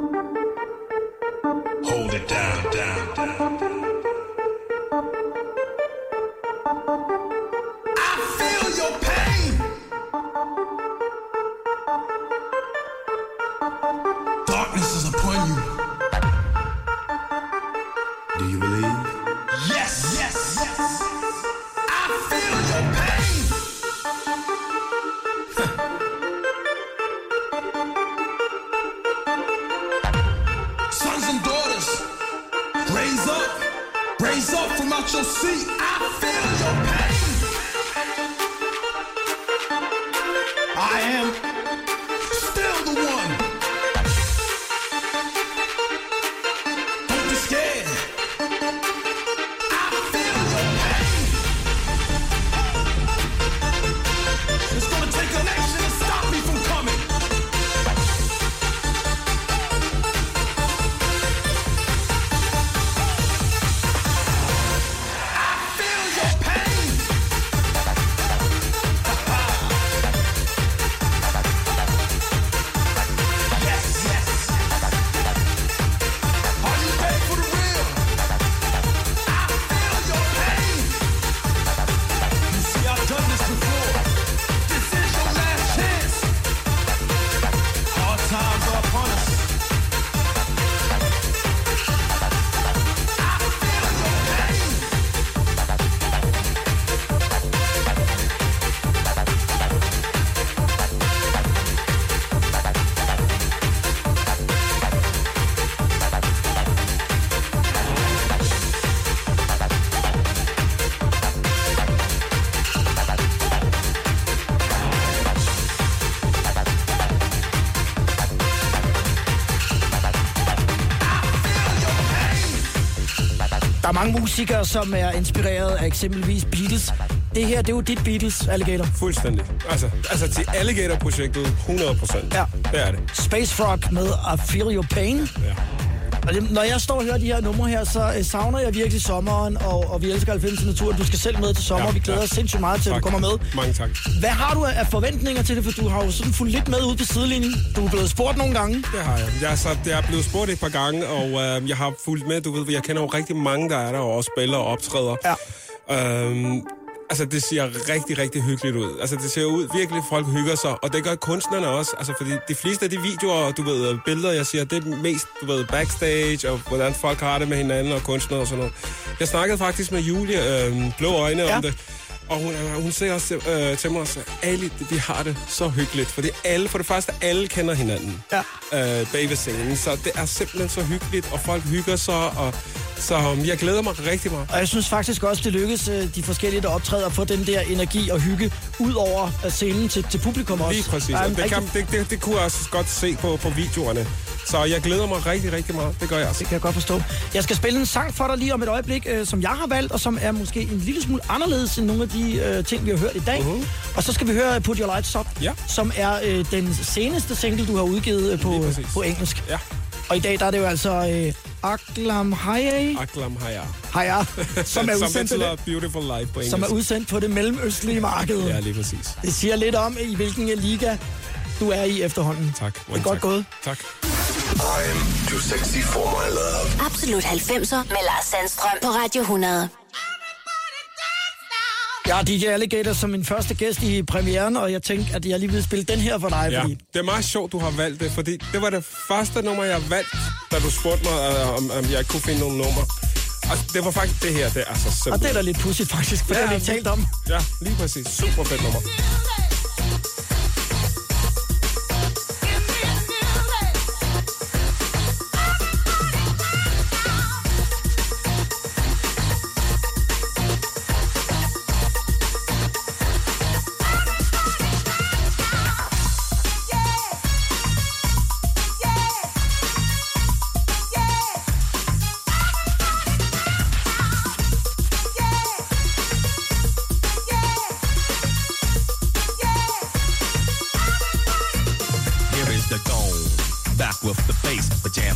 Hold it down, down, down. Mange musikere, som er inspireret af eksempelvis Beatles. Det her, det er jo dit Beatles, Alligator. Fuldstændig. Altså, altså til Alligator-projektet 100 procent. Ja. Det er det. Space Frog med I Feel Your Pain. Ja. Når jeg står og hører de her numre her, så øh, savner jeg virkelig sommeren, og, og vi elsker 90 naturen. Du skal selv med til sommer, Ja, vi glæder ja. os sindssygt meget til, at du Tak. kommer med. Mange tak. Hvad har du af forventninger til det, for du har jo sådan fulgt lidt med ude på sidelinjen. Du er blevet spurgt nogle gange. Det har jeg. Jeg er, så, jeg er blevet spurgt et par gange, og øh, jeg har fulgt med. Du ved, jeg kender jo rigtig mange, der er der, og også spiller og optræder. Ja. Øhm, altså, det ser rigtig, rigtig hyggeligt ud. Altså, det ser ud virkelig, folk hygger sig, og det gør kunstnerne også. Altså, fordi de fleste af de videoer, du ved, billeder, jeg siger, det er mest, du ved, backstage, og hvordan folk har det med hinanden, og kunstnere og sådan noget. Jeg snakkede faktisk med Julie, øh, Blå Øjne, Ja. om det. Og hun, øh, hun siger også øh, til mig, at Ali, vi har det så hyggeligt. Fordi alle, for det første, alle kender hinanden Ja. øh, bag ved scenen. Så det er simpelthen så hyggeligt, og folk hygger sig. Og, så um, jeg glæder mig rigtig meget. Og jeg synes faktisk også, det lykkes øh, de forskellige, der optræder, at få den der energi og hygge ud over øh, scenen til, til publikum også. Lige præcis. Der er Og en det, kan, det, det, det kunne jeg også godt se på, på videoerne. Så jeg glæder mig rigtig, rigtig meget. Det gør jeg også. Det kan jeg godt forstå. Jeg skal spille en sang for dig lige om et øjeblik, øh, som jeg har valgt, og som er måske en lille smule anderledes end nogle af de øh, ting, vi har hørt i dag. Mhm. Og så skal vi høre Put Your Lights Up, Ja. som er øh, den seneste single, du har udgivet øh, på, på engelsk. Ja. Og i dag der er det jo altså øh, Aklam Hayay, Aklam Haya. Haya, [LAUGHS] som er Som udsendt på betyder det, beautiful life på engelsk. som er udsendt på det mellemøstlige marked. Ja, lige præcis. Det siger lidt om, i hvilken liga du er i efterhånden. Tak. Det er godt gået. Tak. I'm too sexy for my love. Absolut 90'er med Lars Sandstrøm på Radio 100. Jeg har DJ Alligator som min første gæst i premieren, og jeg tænkte, at jeg lige ville spille den her for dig, Ja, fordi det er meget sjovt, du har valgt det, fordi det var det første nummer, jeg valgte, da du spurgte mig, øh, om, om jeg kunne finde nogle numre. Og det var faktisk det her, det er så simpelt. Og det er da lidt pudsigt faktisk, for ja, det har vi ikke talt om. Ja, lige præcis. Super fedt nummer.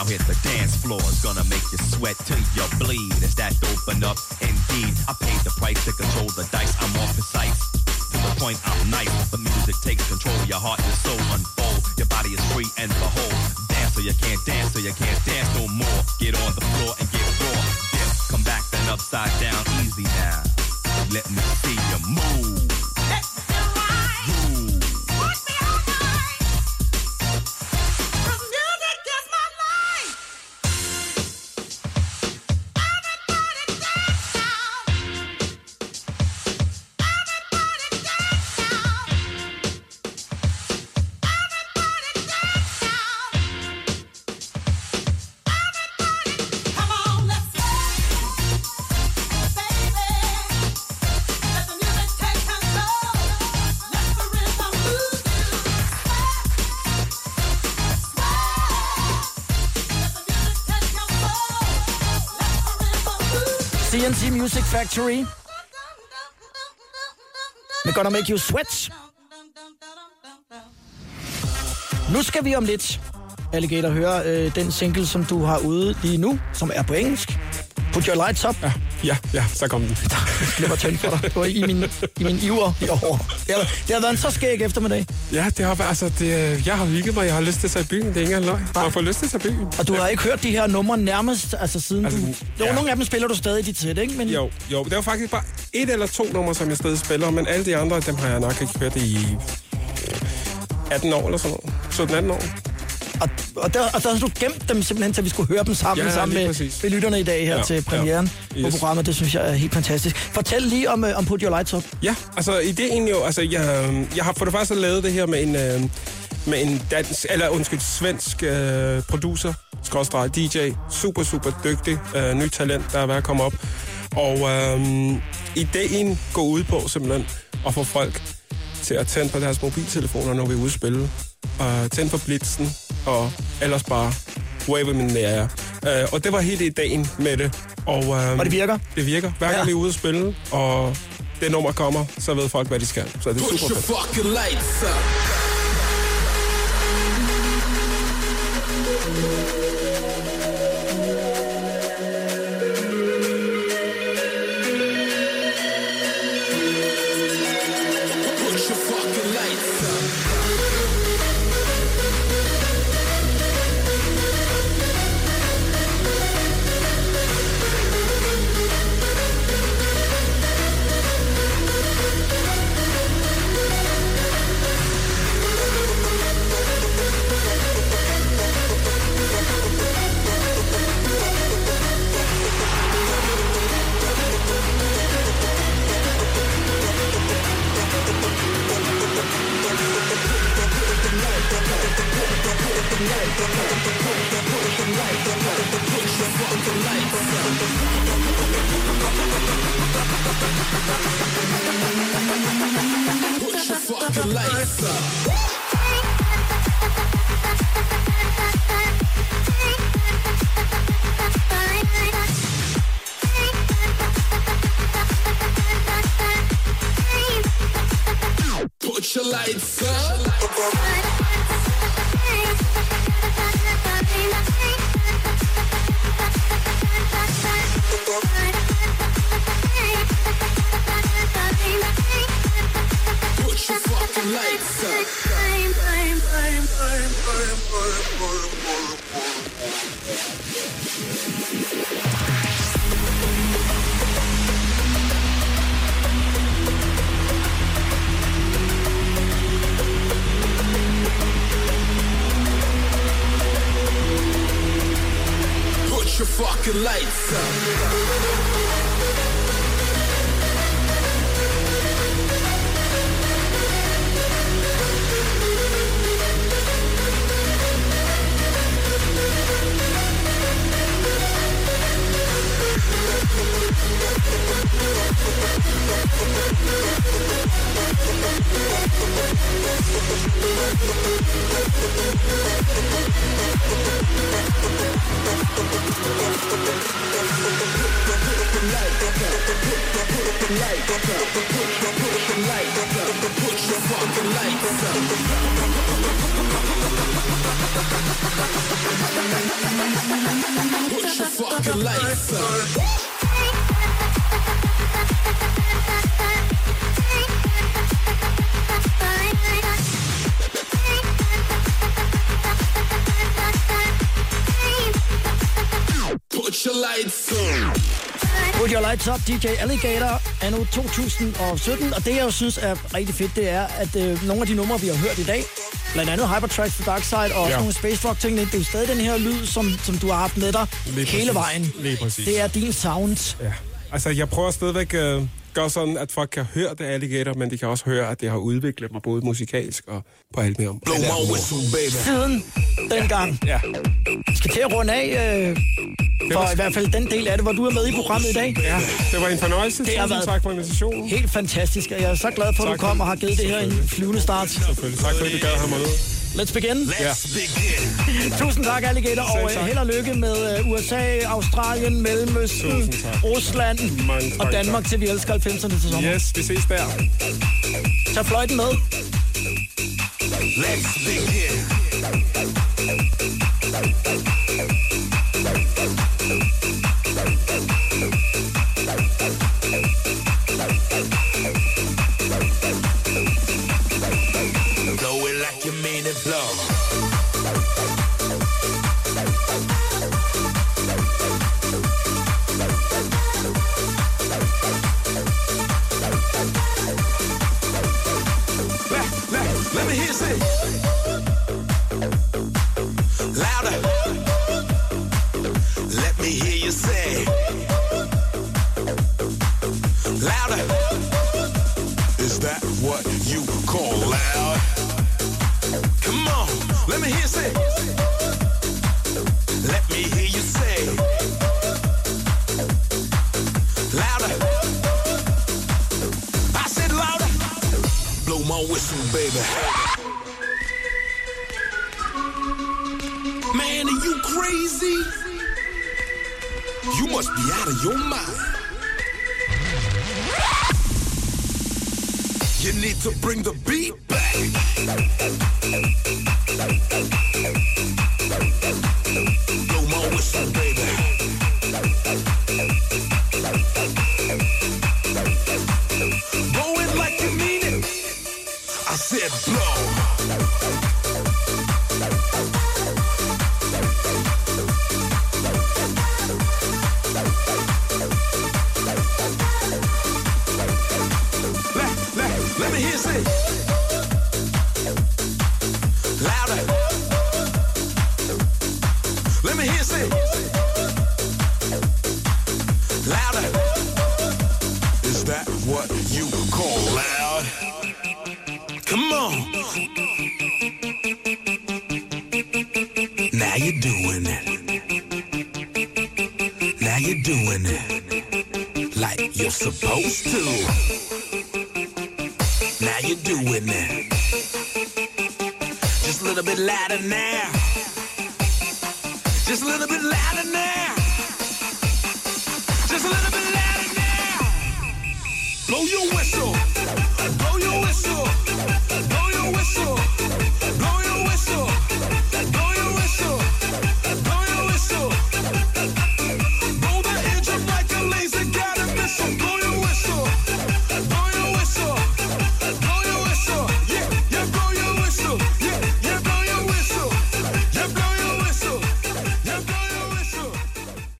Now hit the dance floor. It's gonna make you sweat till you bleed. Is that open up? Indeed, I paid the price to control the dice. I'm more precise. To the point, I'm nice. The music takes control. Your heart and soul unfold. Your body is free and behold. Dance so you can't dance, so you can't dance no more. Get on the floor and get raw. Dip, come back the upside down, easy now. Let me see you move. Factory. We're gonna make you sweat. Nu skal vi om lidt, Alligator, høre øh, den single, som du har ude lige nu, som er på engelsk. Put your lights up. Ja, ja, ja, så kom den. Det var tændt for dig. Det var i min, i min iver i år. Det har, det har været en så skæg eftermiddag. Ja, det har altså, det, jeg har hygget mig, jeg har lyst til at tage i byen, det er ikke engang løgn. Jeg har fået lyst til at tage i byen. Og du har ikke hørt de her numre nærmest, altså siden Altså, du... Jo, ja. nogle af dem spiller du stadig i dit sæt, ikke? Men Jo, jo, det var faktisk bare et eller to numre, som jeg stadig spiller, men alle de andre, dem har jeg nok ikke hørt i øh, 18 år eller sådan noget. 17-18 år. Og, og, der, og der har du gemt dem simpelthen, så vi skulle høre dem sammen, Ja, sammen med, præcis. med lytterne i dag her Ja, til premieren ja. på Yes. programmet. Det synes jeg er helt fantastisk. Fortæl lige om, uh, om Put Your Lights Up. Ja, altså ideen jo, altså jeg, øh, jeg har for det første lavet det her med en, øh, med en dansk, eller undskyld, svensk øh, producer, skrådstræk DJ, super, super dygtig, øh, nyt talent, der er ved at komme op. Og øh, ideen går ud på simpelthen at få folk til at tænde på deres mobiltelefoner, når vi er ude at spille. Og tænde på blitzen, og ellers bare wave med nære. Øh, og det var hele ideen med det. Og, øh, Og det virker? Det virker. Hver gang Ja. vi er ude at spille, og det nummer kommer, så ved folk, hvad de skal. Så det er super fedt. fucking lights up. Up, DJ Alligator, anno 2017. Og det, jeg jo synes er rigtig fedt, det er, at øh, nogle af de numre, vi har hørt i dag, blandt andet Hypertracks The Dark Side og også Ja. nogle Space Rock ting, det er jo stadig den her lyd, som, som du har haft med dig Lige hele præcis. vejen. Lige præcis. Det er din sound. Ja. Altså, jeg prøver stadigvæk at gøre sådan, at folk kan høre det Alligator, men de kan også høre, at det har udviklet mig både musikalsk og på alt mere. Blow my whistle, baby. Siden dengang. Ja. Vi skal til at runde af, øh, for i hvert fald den del af det, hvor du er med i programmet i dag. Ja, det var en fornøjelse. Det har været- tak for invitationen. Helt fantastisk, og jeg er så glad for, at du kom og har givet det her en flyvende start. Selvfølgelig. Tak fordi du gad have mig Let's begin. Ja. [LAUGHS] Tusind tak, Alligator, og øh, tak. held og lykke med øh, USA, Australien, Mellemøsten. Rusland Mange og Danmark til vi elsker 90'erne til sommer. Yes, vi ses der. Tag fløjten med. Let's begin.